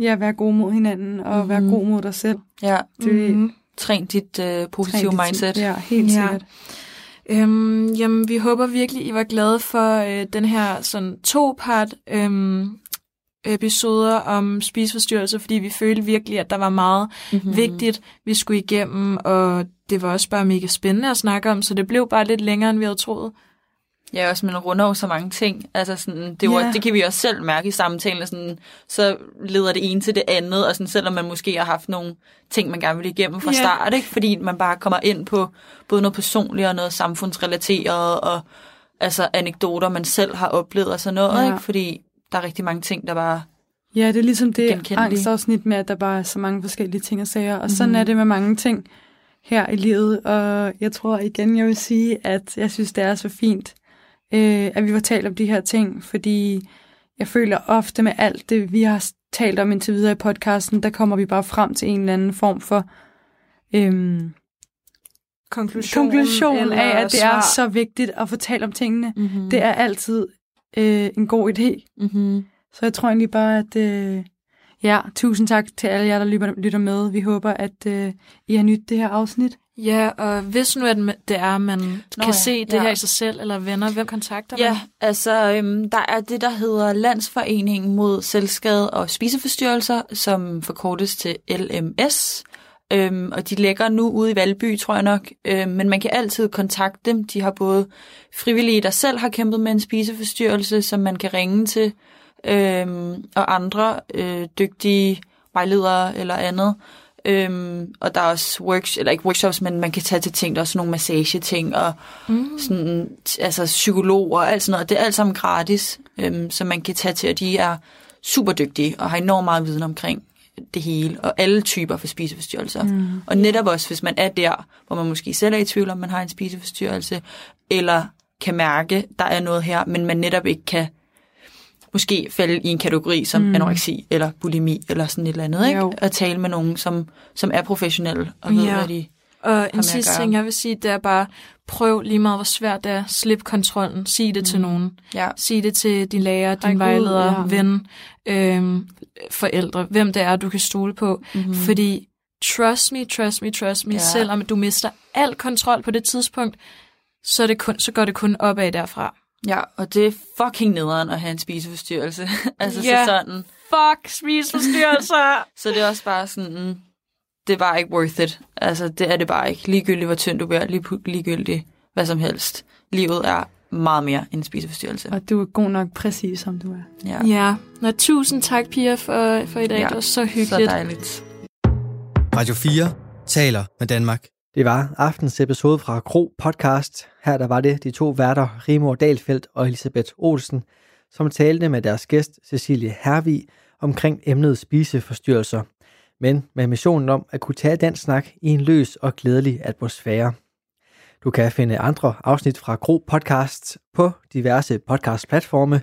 ja, være god mod hinanden, og mm-hmm. være god mod dig selv. Ja, Det, Mhm. træn dit øh, positive Træn dit- mindset. Ja, helt Ja. ja. sikkert. Øhm, jamen, vi håber virkelig, I var glade for øh, den her sådan to-part øhm, episoder om spiseforstyrrelser, fordi vi følte virkelig, at der var meget Mm-hmm. mm. vigtigt, vi skulle igennem, og det var også bare mega spændende at snakke om, så det blev bare lidt længere, end vi havde troet. Ja, også man runder jo så mange ting. Altså sådan, det, var, Ja. det kan vi også selv mærke i samtalen. Sådan, så leder det ene til det andet, og sådan, selvom man måske har haft nogle ting, man gerne vil igennem fra Ja. start, ikke? fordi man bare kommer ind på både noget personligt og noget samfundsrelateret, og altså anekdoter, man selv har oplevet og sådan noget, Ja. ikke? fordi der er rigtig mange ting, der bare... Ja, det er ligesom det angstafsnit med, at der bare er så mange forskellige ting at sige. Og Mhm. sådan er det med mange ting her i livet. Og jeg tror igen, jeg vil sige, at jeg synes, det er så fint, øh, at vi får talt om de her ting. Fordi jeg føler ofte med alt det, vi har talt om indtil videre i podcasten, der kommer vi bare frem til en eller anden form for øhm, Konklusion, konklusion af, at det er svar. så vigtigt at fortælle om tingene. Mm-hmm. Det er altid øh, en god idé. Mm-hmm. Så jeg tror egentlig bare, at øh, ja, tusind tak til alle jer, der lytter, med. Vi håber, at øh, I har nydt det her afsnit. Ja, og hvis nu at man- det er, at man Nå, kan ja, se det ja. her i sig selv, eller venner, hvem kontakter man? Ja, altså øhm, der er det, der hedder Landsforeningen mod Selvskade og Spiseforstyrrelser, som forkortes til LMS. Øhm, og de ligger nu ude i Valby, tror jeg nok. Øhm, men man kan altid kontakte dem. De har både frivillige, der selv har kæmpet med en spiseforstyrrelse, som man kan ringe til, øhm, og andre øh, dygtige vejledere eller andet. Øhm, og der er også works, eller ikke workshops, men man kan tage til ting, der er sådan nogle massageting, og mm. sådan, altså psykologer og alt sådan noget. Det er alt sammen gratis, øhm, som man kan tage til, og de er super dygtige og har enormt meget viden omkring det hele, og alle typer for spiseforstyrrelser. Mm. Og netop også, hvis man er der, hvor man måske selv er i tvivl om, man har en spiseforstyrrelse, eller kan mærke, der er noget her, men man netop ikke kan måske falde i en kategori som mm. anoreksi eller bulimi eller sådan et eller andet, ikke? Jo. At tale med nogen, som, som er professionelle og ved, Ja. hvad de... Og en sidste ting, jeg vil sige, det er bare, prøv lige meget, hvor svært det er. Slip kontrollen. Sig det mm. til nogen. Ja. Sig det til din lærer, din ud, vejleder, ja. ven, øhm, forældre, hvem det er, du kan stole på. Mm-hmm. Fordi trust me, trust me, trust me, Ja. selvom du mister al kontrol på det tidspunkt, så, er det kun, så går det kun opad derfra. ja, og det er fucking nederen at have en spiseforstyrrelse. altså Ja. så sådan... Fuck, spiseforstyrrelser! Så det er også bare sådan, mm, det bare ikke worth it. Altså, det er det bare ikke. Ligegyldigt, hvor tynd du bliver, lige, ligegyldigt hvad som helst. Livet er meget mere end en spiseforstyrrelse. Og du er god nok præcis, som du er. Ja, ja, Nå, tusind tak, Pia, for, for i dag. Ja. Det var så så hyggeligt. dejligt. Radio 4 taler med Danmark. Det var aftens episode fra Kro Podcast. Her der var det de to værter, Rimor Dalfeldt og Elisabeth Olsen, som talte med deres gæst Cecilie Hervig omkring emnet spiseforstyrrelser, men med missionen om at kunne tage den snak i en løs og glædelig atmosfære. Du kan finde andre afsnit fra Gro Podcast på diverse podcastplatforme,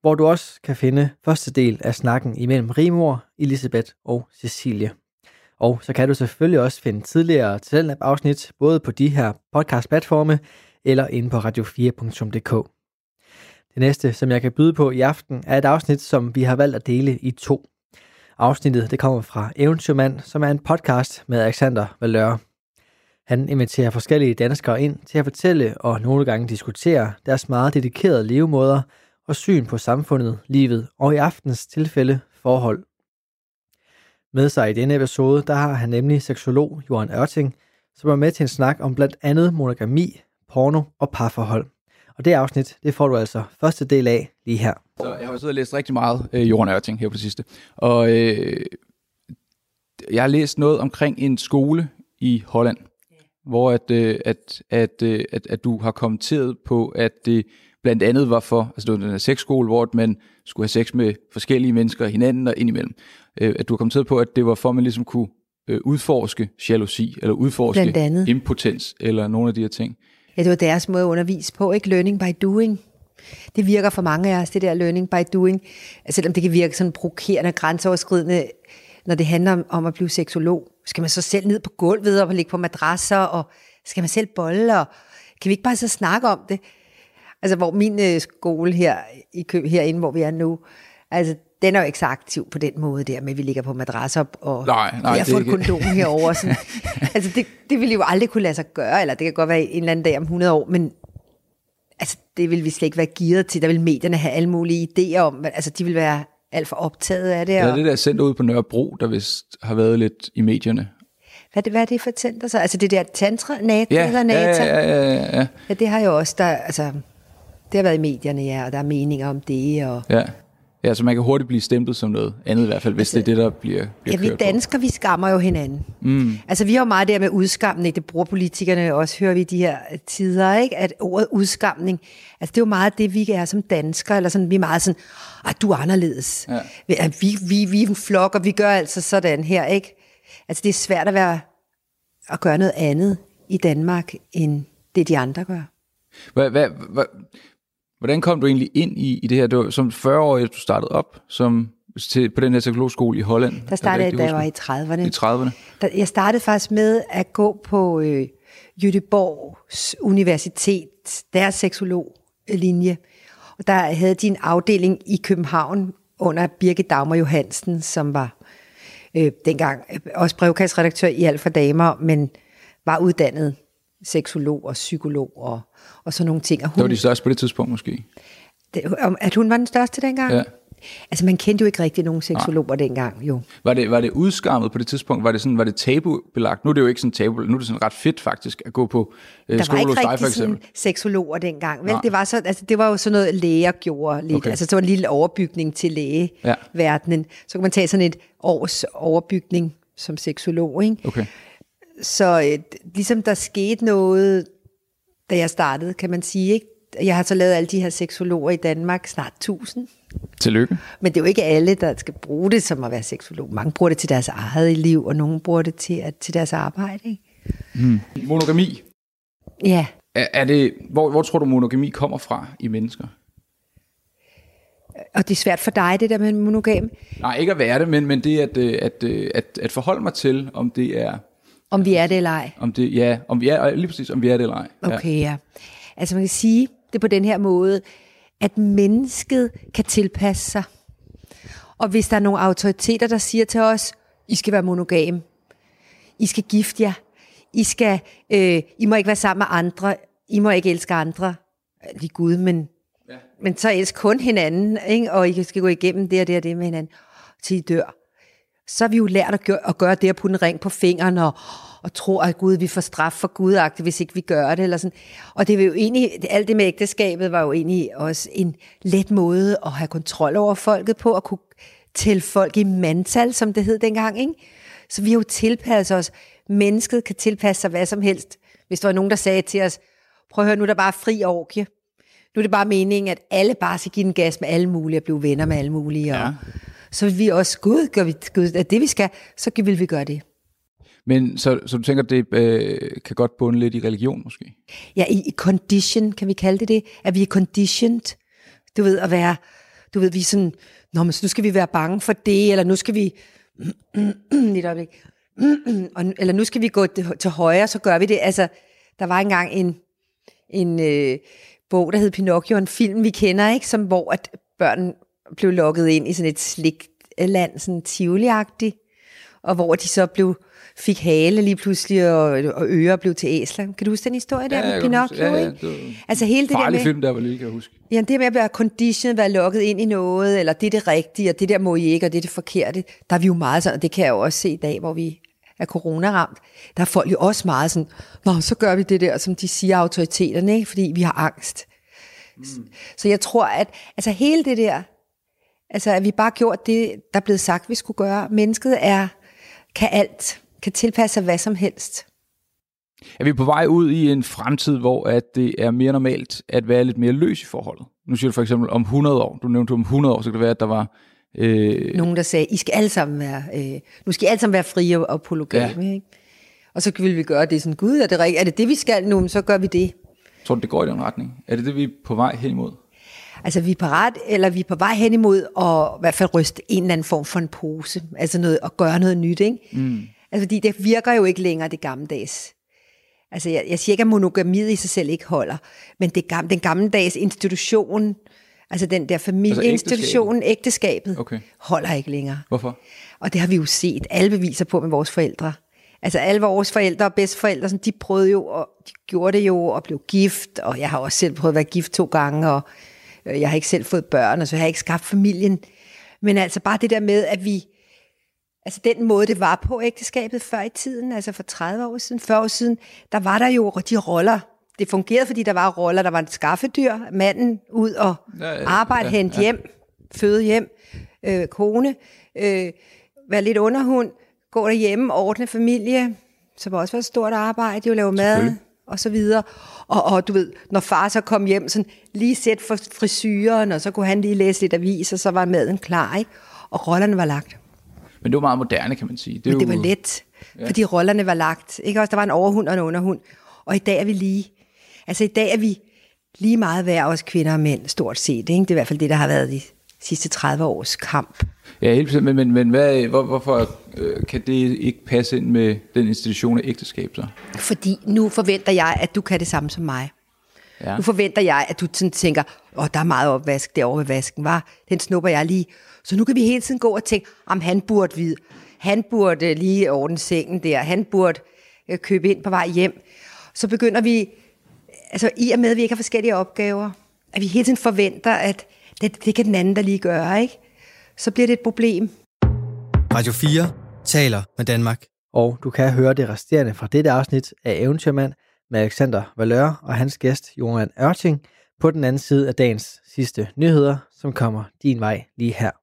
hvor du også kan finde første del af snakken imellem Rimor, Elisabeth og Cecilie. Og så kan du selvfølgelig også finde tidligere Talentlab-afsnit både på de her podcast-platforme eller inde på radio4.dk. Det næste, som jeg kan byde på i aften, er et afsnit, som vi har valgt at dele i to. Afsnittet det kommer fra Eventyrmand, som er en podcast med Alexander Valør. Han inviterer forskellige danskere ind til at fortælle og nogle gange diskutere deres meget dedikerede levemåder og syn på samfundet, livet og i aftens tilfælde forhold. Med sig i denne episode, der har han nemlig seksolog Johan Ørting, som er med til en snak om blandt andet monogami, porno og parforhold. Og det afsnit, det får du altså første del af lige her. Så jeg har jo siddet og læst rigtig meget øh, Jorden Ørting her på det sidste. Og øh, jeg har læst noget omkring en skole i Holland, hvor at, øh, at, at, øh, at, at du har kommenteret på, at det blandt andet var for, altså det var den her sexskole, hvor man skulle have sex med forskellige mennesker hinanden og indimellem. Øh, at du har kommenteret på, at det var for, at man ligesom kunne øh, udforske jalousi, eller udforske impotens, eller nogle af de her ting. Ja, det var deres måde at undervise på, ikke? Learning by doing. Det virker for mange af os, det der learning by doing. Altså, selvom det kan virke sådan provokerende, grænseoverskridende, når det handler om, om at blive seksolog. Skal man så selv ned på gulvet og ligge på madrasser, og skal man selv bolle, og kan vi ikke bare så snakke om det? Altså, hvor min øh, skole her, i Køb, herinde, hvor vi er nu, altså, den er jo ikke så aktiv på den måde der med, at vi ligger på madrasser, og Nej, nej, jeg er fået et kondom herover. Sådan. altså, det, det ville jo aldrig kunne lade sig gøre, eller det kan godt være en eller anden dag om 100 år, men altså, det vil vi slet ikke være gearet til. Der vil medierne have alle mulige idéer om, hvad- altså, de vil være alt for optaget af det. Ja, Og, det der center ude på Nørrebro, der vist har været lidt i medierne. hvad, er det, hvad er det for center så? Altså det der tantra, nata, Ja, eller ja, nata? ja, ja, ja, ja. ja, det har jo også, der, altså, det har været i medierne, ja, og der er meninger om det, og Ja. Ja, så man kan hurtigt blive stemplet som noget andet i hvert fald, hvis det er det, der bliver, bliver Ja, vi på. danskere, vi skammer jo hinanden. Mm. Altså, vi har jo meget der med udskamning, det bruger politikerne også, hører vi i de her tider, ikke? At ordet udskamning, altså det er jo meget det, vi er som danskere, eller sådan, vi er meget sådan, at du er anderledes. Ja. Vi, vi, vi er en flok, og vi gør altså sådan her, ikke? Altså, det er svært at være, at gøre noget andet i Danmark, end det de andre gør. Hvad, hvad, hvad, hvordan kom du egentlig ind i, i det her? Det var som 40-årig, at du startede op som, til, på den her psykologskole i Holland. Der startede jeg, da jeg var i husker? 30'erne. I 30'erne. Der, jeg startede faktisk med at gå på øh, Jødeborgs Universitet, deres seksologlinje. Og der havde de en afdeling i København under Birgit Dagmar Johansen, som var øh, dengang øh, også brevkastredaktør i Alt for Damer, men var uddannet seksolog og psykolog og, og sådan nogle ting. Og Det var hun, de største på det tidspunkt måske. det, at hun var den største dengang? Ja. Altså, man kendte jo ikke rigtig nogen seksologer dengang, jo. Var det, var det udskammet på det tidspunkt? Var det, sådan, var det tabubelagt? Nu er det jo ikke sådan tabu. Nu er det sådan ret fedt faktisk at gå på øh, Der var skole ikke hos dig for eksempel. sådan seksologer dengang. Vel, Nej. det var, så, altså, det var jo sådan noget, læger gjorde lidt. Okay. Altså, det var en lille overbygning til lægeverdenen. Så kan man tage sådan et års overbygning som seksolog, ikke? Okay. Så øh, ligesom der skete noget, da jeg startede, kan man sige, ikke? Jeg har så lavet alle de her seksologer i Danmark, snart 1000. Tillykke. Men det er jo ikke alle, der skal bruge det som at være seksolog. Mange bruger det til deres eget liv, og nogle bruger det til, at, til deres arbejde. Ikke? Monogami. Ja, Er, er det, hvor, hvor tror du, monogami kommer fra i mennesker? og det er svært for dig, det der med monogam. Nej, ikke at være det, men, men det at, øh, at, øh, at, at forholde mig til, om det er, Om vi er det eller ej. om det, ja, om vi er, lige præcis, om vi er det eller ej. Ja. Okay, ja. Altså man kan sige det på den her måde, at mennesket kan tilpasse sig. Og hvis der er nogle autoriteter, der siger til os, I skal være monogam, I skal gifte jer, I, skal, øh, I må ikke være sammen med andre, I må ikke elske andre, lige Gud, men, ja. men så elsk kun hinanden, ikke? og I skal gå igennem det og det og det med hinanden, til I dør. Så har vi jo lært at gøre, at gøre det at putte en ring på fingeren og, og tro, at Gud, vi får straf for gudagtigt, hvis ikke vi gør det. Eller sådan. Og det var jo egentlig, alt det med ægteskabet var jo egentlig også en let måde at have kontrol over folket på, at kunne tælle folk i mandtal, som det hed dengang. Ikke? Så vi har jo tilpasset os. Mennesket kan tilpasse sig hvad som helst. Hvis der var nogen, der sagde til os, prøv at høre, nu er der bare fri orgie. Nu er det bare meningen, at alle bare skal give den gas med alle mulige og blive venner med alle mulige. Og, Ja. Så vil vi også, gud, gør vi, gud, er det vi skal, så vil vi gøre det. Men så, så du tænker, det øh, kan godt bunde lidt i religion måske? Ja, i, i condition, kan vi kalde det det, at vi er conditioned. Du ved, at være, du ved, vi er sådan, Nå, men så nu skal vi være bange for det, eller nu skal vi, lige et øjeblik, og, eller nu skal vi gå til, til højre, så gør vi det. Altså, der var engang en, en øh, bog, der hed Pinocchio, en film, vi kender, ikke, som hvor at børn blev lukket ind i sådan et slikland, sådan tivoli og hvor de så blev fik hale lige pludselig, og, og ører blev til æsler. Kan du huske den historie der Ja, med Pinocchio? ja, ja, det altså hele det der med, film, der var lille, kan jeg huske. ja, det med at være conditioned, være lukket ind i noget, eller det er det rigtige, og det der må I ikke, og det er det forkerte, der er vi jo meget sådan, og det kan jeg jo også se i dag, hvor vi er corona-ramt. Der er folk jo også meget sådan, Nå, så gør vi det der, som de siger autoriteterne, ikke? fordi vi har angst. Mm. Så jeg tror, at altså hele det der, altså at vi bare gjort det, der er blevet sagt, vi skulle gøre. Mennesket er, kan alt, kan tilpasse sig hvad som helst. Er vi på vej ud i en fremtid, hvor at det er mere normalt at være lidt mere løs i forholdet? Nu siger du for eksempel om 100 år. Du nævnte om 100 år, så kan det være, at der var... Øh, Nogen, der sagde, I skal alle sammen være, øh, nu skal I alle sammen være frie og, polygame. Ja. Ikke? Og så ville vi gøre det sådan, gud, er det, rigtigt? er det det, vi skal nu, så gør vi det. tror du, det går i den retning? Er det det, vi er på vej hen imod? Altså, vi er parat, eller vi er på vej hen imod at i hvert fald ryste en eller anden form for en pose. Altså noget, at gøre noget nyt, ikke? Mm. Altså, fordi det virker jo ikke længere, det gammeldags. Altså, jeg, jeg siger ikke, at monogamiet i sig selv ikke holder, men det, gam- den gammeldags institution, altså den der familieinstitutionen, ægteskabet, Okay. holder ikke længere. Hvorfor? Og det har vi jo set alle beviser på med vores forældre. Altså alle vores forældre og bedsteforældre, sådan, de prøvede jo, og de gjorde det jo, og blev gift, og jeg har også selv prøvet at være gift to gange, og jeg har ikke selv fået børn, og så har jeg ikke skabt familien. Men altså bare det der med, at vi, altså den måde, det var på ægteskabet før i tiden, altså for 30 år siden, 40 år siden, der var der jo de roller. Det fungerede, fordi der var roller, der var en skaffedyr, manden ud og Ja, ja, arbejde, ja, hente ja. hjem, føde hjem, øh, kone, øh, være lidt underhund, gå derhjemme, ordne familie, så var også være et stort arbejde, jo lave mad. Og så videre. Og, og du ved, når far så kom hjem, sådan lige sæt for frisyren, og så kunne han lige læse lidt avis, og så var maden klar, ikke? Og rollerne var lagt. Men det var meget moderne, kan man sige. Det, Men det jo- var let, ja. fordi rollerne var lagt. Ikke også? Der var en overhund og en underhund. Og i dag er vi lige. Altså i dag er vi lige meget værd, os kvinder og mænd, stort set. Ikke? Det er i hvert fald det, der har været de sidste 30 års kamp. Ja, helt bestemt. Men, men, men hvad, hvor, hvorfor øh, kan det ikke passe ind med den institution af ægteskab så? Fordi nu forventer jeg, at du kan det samme som mig. Ja. Nu forventer jeg, at du sådan tænker, åh, der er meget opvask derovre ved vasken, var. Den snupper jeg lige. Så nu kan vi hele tiden gå og tænke, om han burde vide. Han burde lige ordne sengen der. Han burde øh, købe ind på vej hjem. Så begynder vi, altså i og med, at vi ikke har forskellige opgaver, at vi hele tiden forventer, at det, det kan den anden der lige gøre, ikke? Så bliver det et problem. Radio 4 taler med Danmark. Og du kan høre det resterende fra dette afsnit af Eventyrmand med Alexander Valør og hans gæst Johan Ørting på den anden side af dagens sidste nyheder, som kommer din vej lige her.